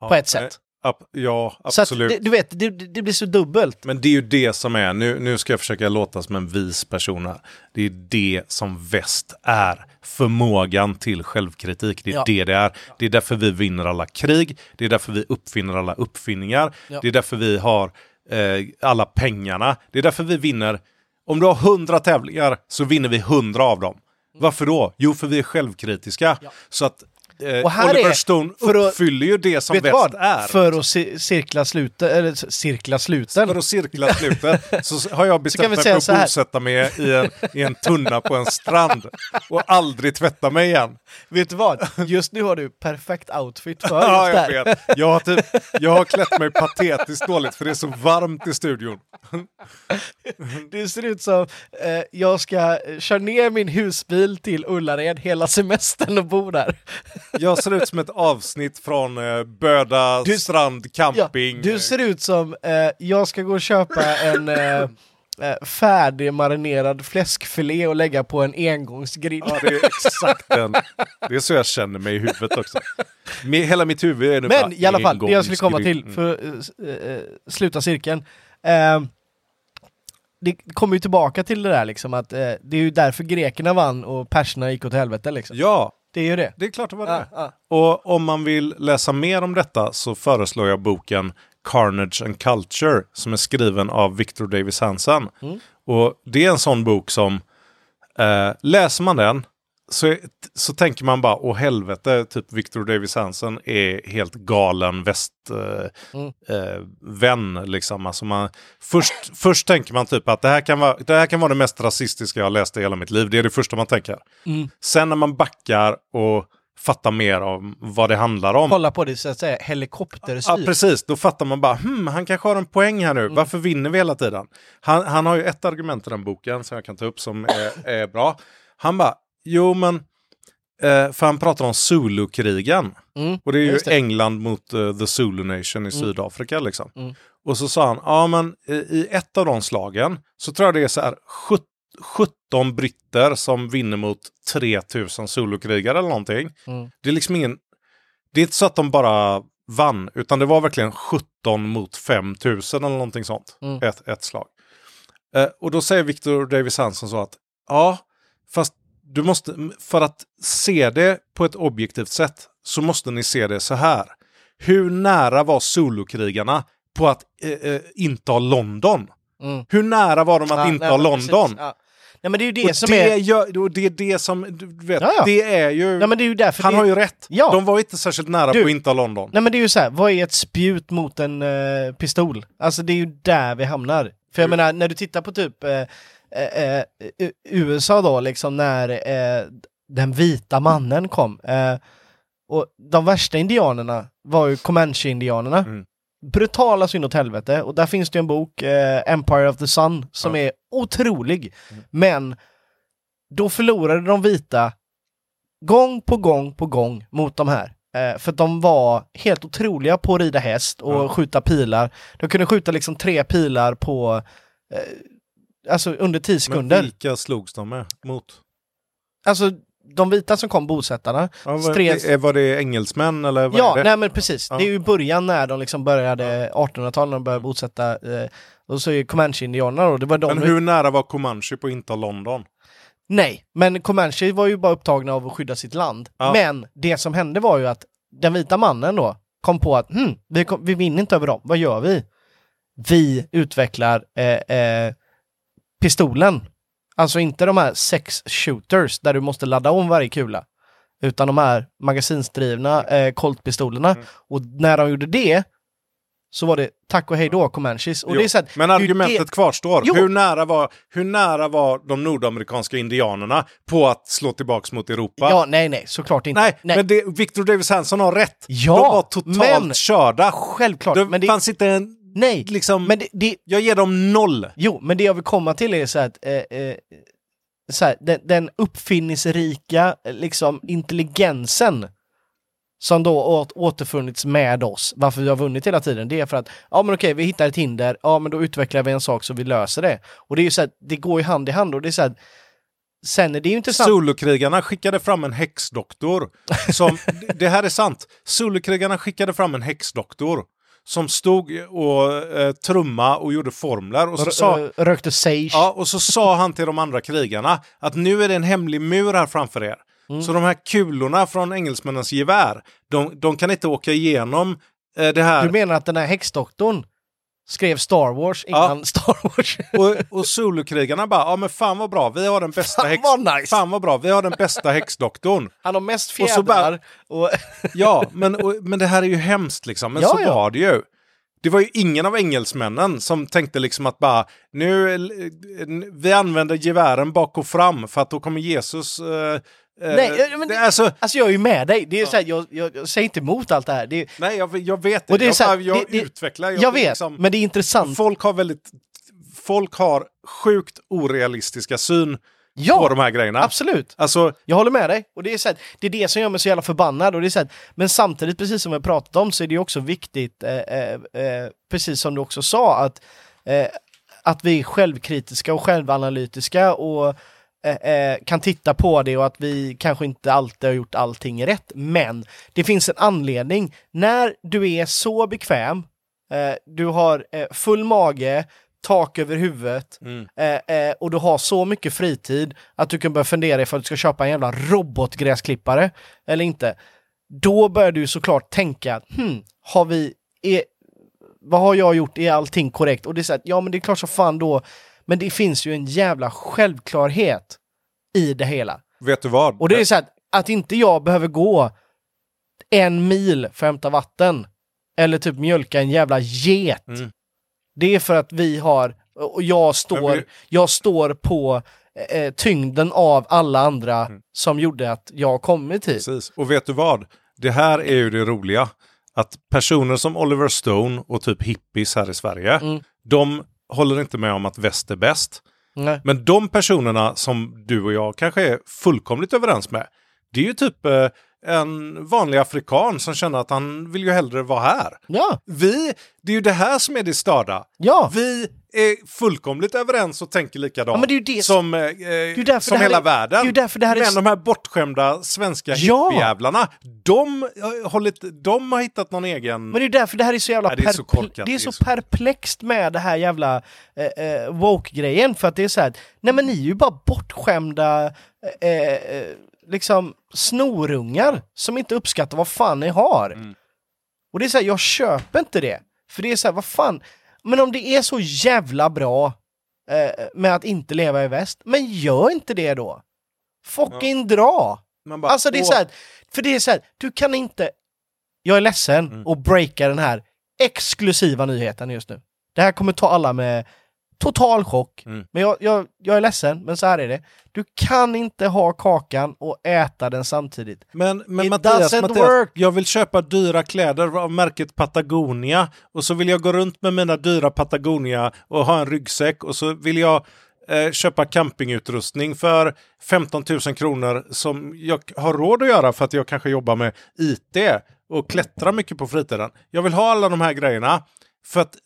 Ja, på ett sätt. Ab- ja, Så att, absolut. du vet, det, det blir så dubbelt. Men det är ju det som är, nu, nu ska jag försöka låta som en vis person här. Det är det som väst är. Förmågan till självkritik. Det är Ja. det det är. Det är därför vi vinner alla krig. Det är därför vi uppfinner alla uppfinningar. Ja. Det är därför vi har eh, alla pengarna. Det är därför vi vinner. Om du har hundra tävlingar så vinner vi hundra av dem. Varför då? Jo, för vi är självkritiska. Ja. Så att eh, Och här Oliver är- Stone att- uppfyller ju det som väst vad? är. För att ci- cirkla sluten, eller cirkla sluten. För att cirkla slutet så har jag bestämt mig för att bosätta mig i en, i en tunna på en strand och aldrig tvätta mig igen. Vet du vad? Just nu har du perfekt outfit för Ja, just jag vet. Jag har, typ, jag har klätt mig patetiskt dåligt för det är så varmt i studion. Det ser ut som eh, jag ska eh, köra ner min husbil till Ullared hela semestern och bo där. Jag ser ut som ett avsnitt från eh, Böda Du- strand Ja, camping. du ser ut som eh, jag ska gå och köpa en eh, eh, färdigmarinerad fläskfilé och lägga på en engångsgrill. Ja, det är exakt den. Det är så jag känner mig i huvudet också. Med, hela mitt huvud är nu bara Men i alla fall, det jag skulle komma till, för att eh, eh, sluta cirkeln. Det kommer ju tillbaka till det där liksom att eh, det är ju därför grekerna vann och perserna gick åt helvete liksom. Ja, Det är ju det. det är klart det var det. ja. Och om man vill läsa mer om detta så föreslår jag boken Carnage and Culture som är skriven av Victor Davis Hansen. Mm. Och det är en sån bok som eh, läser man den så, så tänker man bara, åh helvete, typ Victor Davis Hansen är helt galen västvän. Mm. Eh, liksom. alltså man, först, först tänker man typ att det här, kan vara, det här kan vara det mest rasistiska jag läst i hela mitt liv. Det är det första man tänker. Mm. Sen när man backar och fattar mer om vad det handlar om. Kolla på det så att säga helikoptersyn. Ja, precis. Då fattar man bara, hmm, han kanske har en poäng här nu. Mm. Varför vinner vi hela tiden? Han, han har ju ett argument i den boken som jag kan ta upp som är, är bra. Han bara, jo men, eh, för han pratar om Zulu-krigen. Mm, Och det är ju det. England mot eh, the Zulu Nation i Sydafrika liksom. Mm. Och så sa han, ja men i, i ett av de slagen så tror jag det är så här sjut- 17 britter som vinner mot 3000 Zulu-krigare eller någonting. Mm. Det är liksom ingen, det är inte så att de bara vann, utan det var verkligen 17 mot 5000 eller någonting sånt. Mm. Ett, ett slag. Eh, och då säger Victor Davis Hansen så att, ja, fast du måste, för att se det på ett objektivt sätt så måste ni se det så här. Hur nära var Zulu-krigarna på att eh, eh, inta London? Mm. Hur nära var de att Ja, inta nej, London? ja. Nej men det är ju det och som det, är... gör, och det är det som, du vet, Ja, ja. det är ju... Nej men det är ju därför han det... har ju rätt. Ja. De var inte särskilt nära Du- på att inta London. Nej men det är ju så här, vad är ett spjut mot en eh, pistol? Alltså det är ju där vi hamnar. För jag menar, när du tittar på typ eh, eh, eh, USA då, liksom när eh, den vita mannen kom. Eh, och de värsta indianerna var ju Comanche-indianerna. Mm. brutala så inåt helvete. Och där finns det en bok, eh, Empire of the Sun, som Ja. är otrolig. Men då förlorade de vita gång på gång på gång mot de här. Eh, för de var helt otroliga på att rida häst och Ja. skjuta pilar. De kunde skjuta liksom tre pilar på eh, Alltså under 10 Men sekunder. vilka slogs de med mot? Alltså de vita som kom, bosättarna, Ja, vad- Stred- det- Var det engelsmän eller vad Ja, är det? nej men precis. Ja. Det är ju början när de liksom började, 1800-talet, när de började bosätta, eh, och så är Comanche-indianerna då, det var de... Men hur nära var Comanche på att inta London? Nej, men Comanche var ju bara upptagna av att skydda sitt land. Ja. Men det som hände var ju att den vita mannen då kom på att hm, vi, kom, vi vinner inte över dem, vad gör vi? Vi utvecklar eh, eh, pistolen. Alltså inte de här sex shooters där du måste ladda om varje kula. Utan de här magasinsdrivna eh, koltpistolerna. Mm. Och när de gjorde det så var det tack och hej då Comanches. Och Jo, det är så att, Men argumentet det- kvarstår. Jo. Hur nära, var, hur nära var de nordamerikanska indianerna på att slå tillbaks mot Europa? Ja, nej, nej, såklart inte. Nej, men det, Victor Davis Hanson har rätt. Ja, de var totalt men- körda. Självklart. Det men det, fanns inte en... nej, Liksom, men det, det, Jag ger dem noll. Jo, men det jag vill komma till är så att eh, eh, så här, den, den uppfinningsrika eh, liksom, intelligensen som då åt, återfunnits med oss, varför vi har vunnit hela tiden, det är för att ja men okej, vi hittar ett hinder, ja men då utvecklar vi en sak så vi löser det. Och det är ju så att det går ju hand i hand och det är så att sen är det ju inte sant. Zulukrigarna skickade fram en häxdoktor. Som, det här är sant. Zulukrigarna skickade fram en häxdoktor. Som stod och eh, trumma och gjorde formler. Och så, sa, Rö- Rökte sage. ja, och så sa han till de andra krigarna att nu är det en hemlig mur här framför er. Så de här kulorna från engelsmännens gevär, de, de kan inte åka igenom eh, det här. Du menar att den här häxdoktorn skrev Star Wars innan Star Wars? Och, och Zulukrigarna bara, ja men fan vad bra, vi har den bästa Fan, häx... vad nice. Fan vad bra, vi har den bästa häxdoktorn. Han har mest Och så bara- fjädrar och... Ja, men, och, men det här är ju hemskt liksom. Men Ja, så ja. var det ju. Det var ju ingen av engelsmännen som tänkte liksom att bara nu, vi använder gevären bak och fram för att då kommer Jesus... eh, eh, Nej, men det, det- alltså, Alltså jag är ju med dig, det är så här, jag, jag, jag säger inte emot allt det här. Det nej, jag, jag vet Och det är jag, så här, jag det- det- utvecklar. jag, vet, liksom- men det är intressant. Folk har väldigt... Folk har sjukt orealistiska syn Ja, på de här grejerna. absolut. Alltså, Jag håller med dig. Och det är, så här, det är det som gör mig så jävla förbannad. Och det är så här, men samtidigt, precis som vi pratat om, så är det också viktigt, eh, eh, eh, precis som du också sa, att, eh, att vi är självkritiska och självanalytiska och eh, eh, kan titta på det och att vi kanske inte alltid har gjort allting rätt. Men det finns en anledning. När du är så bekväm, du har full mage, tak över huvudet Mm. eh, eh, och du har så mycket fritid att du kan börja fundera ifall du ska köpa en jävla robotgräsklippare eller inte. Då börjar du såklart tänka, hmm, har vi, är, vad har jag gjort, är allting korrekt? Och det är så att, ja men det är klart så fan då, men det finns ju en jävla självklarhet i det hela. vet du vad? Och det är så att, att inte jag behöver gå en mil för att hämta vatten eller typ mjölka en jävla get. Mm. Det är för att vi har, och jag står, jag står på eh, tyngden av alla andra Mm. som gjorde att jag kommit hit. Precis. Och vet du vad? Det här är ju det roliga. Att personer som Oliver Stone och typ hippies här i Sverige, Mm. de håller inte med om att väst är bäst. Nej. Men de personerna som du och jag kanske är fullkomligt överens med, det är ju typ eh, en vanlig afrikan som känner att han vill ju hellre vara här. Ja, Vi, det är ju det här som är det störda. ja. Vi är fullkomligt överens och tänker likadant Ja, men det är ju det som, eh, ju som det här hela är- världen. det är ju därför det här är men s- de här bortskämda svenska Ja. hippiejävlarna, de, har hållit, de har hittat någon egen... Men det är därför det här är så jävla Nej, det är så korkat. det är Det är så, perplext med det här jävla eh, eh, woke-grejen för att det är så här, nej men ni är ju bara bortskämda eh, eh, liksom snorungar som inte uppskattar vad fan ni har. Mm. Och det är så här, jag köper inte det. För det är så här, vad fan, men om det är så jävla bra eh, med att inte leva i väst, men gör inte det då. Fucking dra! Man bara, Alltså det är åh, så här, för det är så här, du kan inte... Jag är ledsen Mm. och breaka den här exklusiva nyheten just nu. Det här kommer ta alla med total chock. Mm. Men jag, jag, jag är ledsen, men så här är det. Du kan inte ha kakan och äta den samtidigt. Men, men It Mattias, Mattias work. jag vill köpa dyra kläder av märket Patagonia och så vill jag gå runt med mina dyra Patagonia och ha en ryggsäck och så vill jag eh, köpa campingutrustning för 15 000 kronor som jag har råd att göra för att jag kanske jobbar med IT och klättrar mycket på fritiden. Jag vill ha alla de här grejerna för att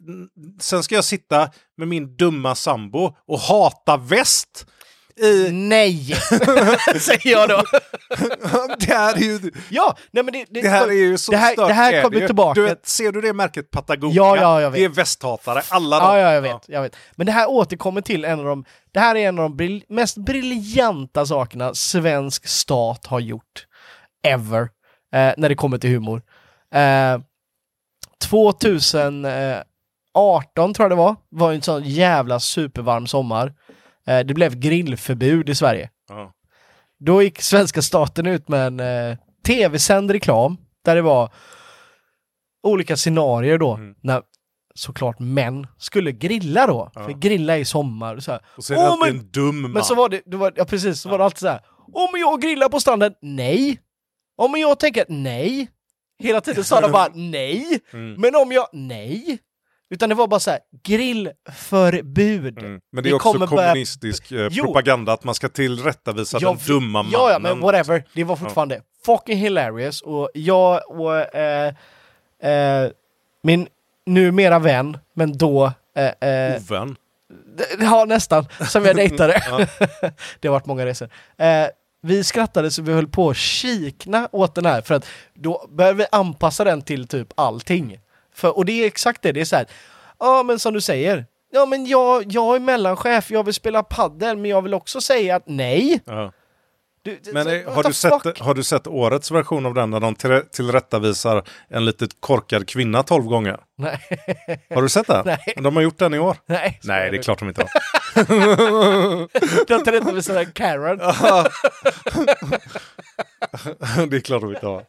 sen ska jag sitta med min dumma sambo och hata väst. I... Nej! Säger jag då. det här är ju... Ja, nej men det, det, Det här är ju så det här, stört det här är kommer ju. tillbaka. Du vet, ser du det märket Patagonia? Ja, ja, jag vet. Det är västhatare. Alla de. Ja, ja, jag vet, jag vet. Men det här återkommer till en av de... Det här är en av de brill mest briljanta sakerna svensk stat har gjort. Ever. Eh, när det kommer till humor. Eh, 2018 tror jag det var. Var en sån jävla supervarm sommar. Eh, det blev grillförbud i Sverige. Ja. Då gick svenska staten ut med en eh, tv-sänd reklam där det var olika scenarier då Mm. när såklart män skulle grilla då. Ja. För grilla i sommar så här. Och så är det alltid men- en dum man. Men så var det, det var, ja precis, så var det alltid så här. Om jag grillar på stranden, nej. Om jag tänker nej. Hela tiden sa de bara nej. Mm. Men om jag, nej. Utan det var bara så här, grillförbud. Mm. Men det är Vi också kommer börja- kommunistisk eh, propaganda att man ska tillrättavisa Jag den dumma mannen. Ja, ja, men whatever. Det var fortfarande fucking hilarious och jag och eh, eh, min numera vän, men då eh, eh, Oven. d- ja nästan, som jag dejtade. Ja. det har varit många resor. Eh, vi skrattade så vi höll på att kikna åt den här för att då började vi anpassa den till typ allting. För, och det är exakt det, det är så här. Ja men som du säger, ja men jag, jag är mellanchef, jag vill spela paddel men jag vill också säga att nej. Ja. Du, Men så- eh, har du, sett, har du sett årets version av den när de till, tillrättavisar en litet korkad kvinna tolv gånger? Nej. Har du sett den? Nej. De har gjort den i år. Nej, Nej, det är klart de inte har. Jag tar inte med sådana Karen. det är klart de inte har.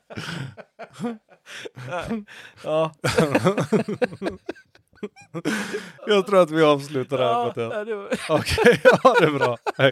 Ja. Jag tror att vi avslutar det här. Ja, Okej, okay, ja, det är bra. Hej.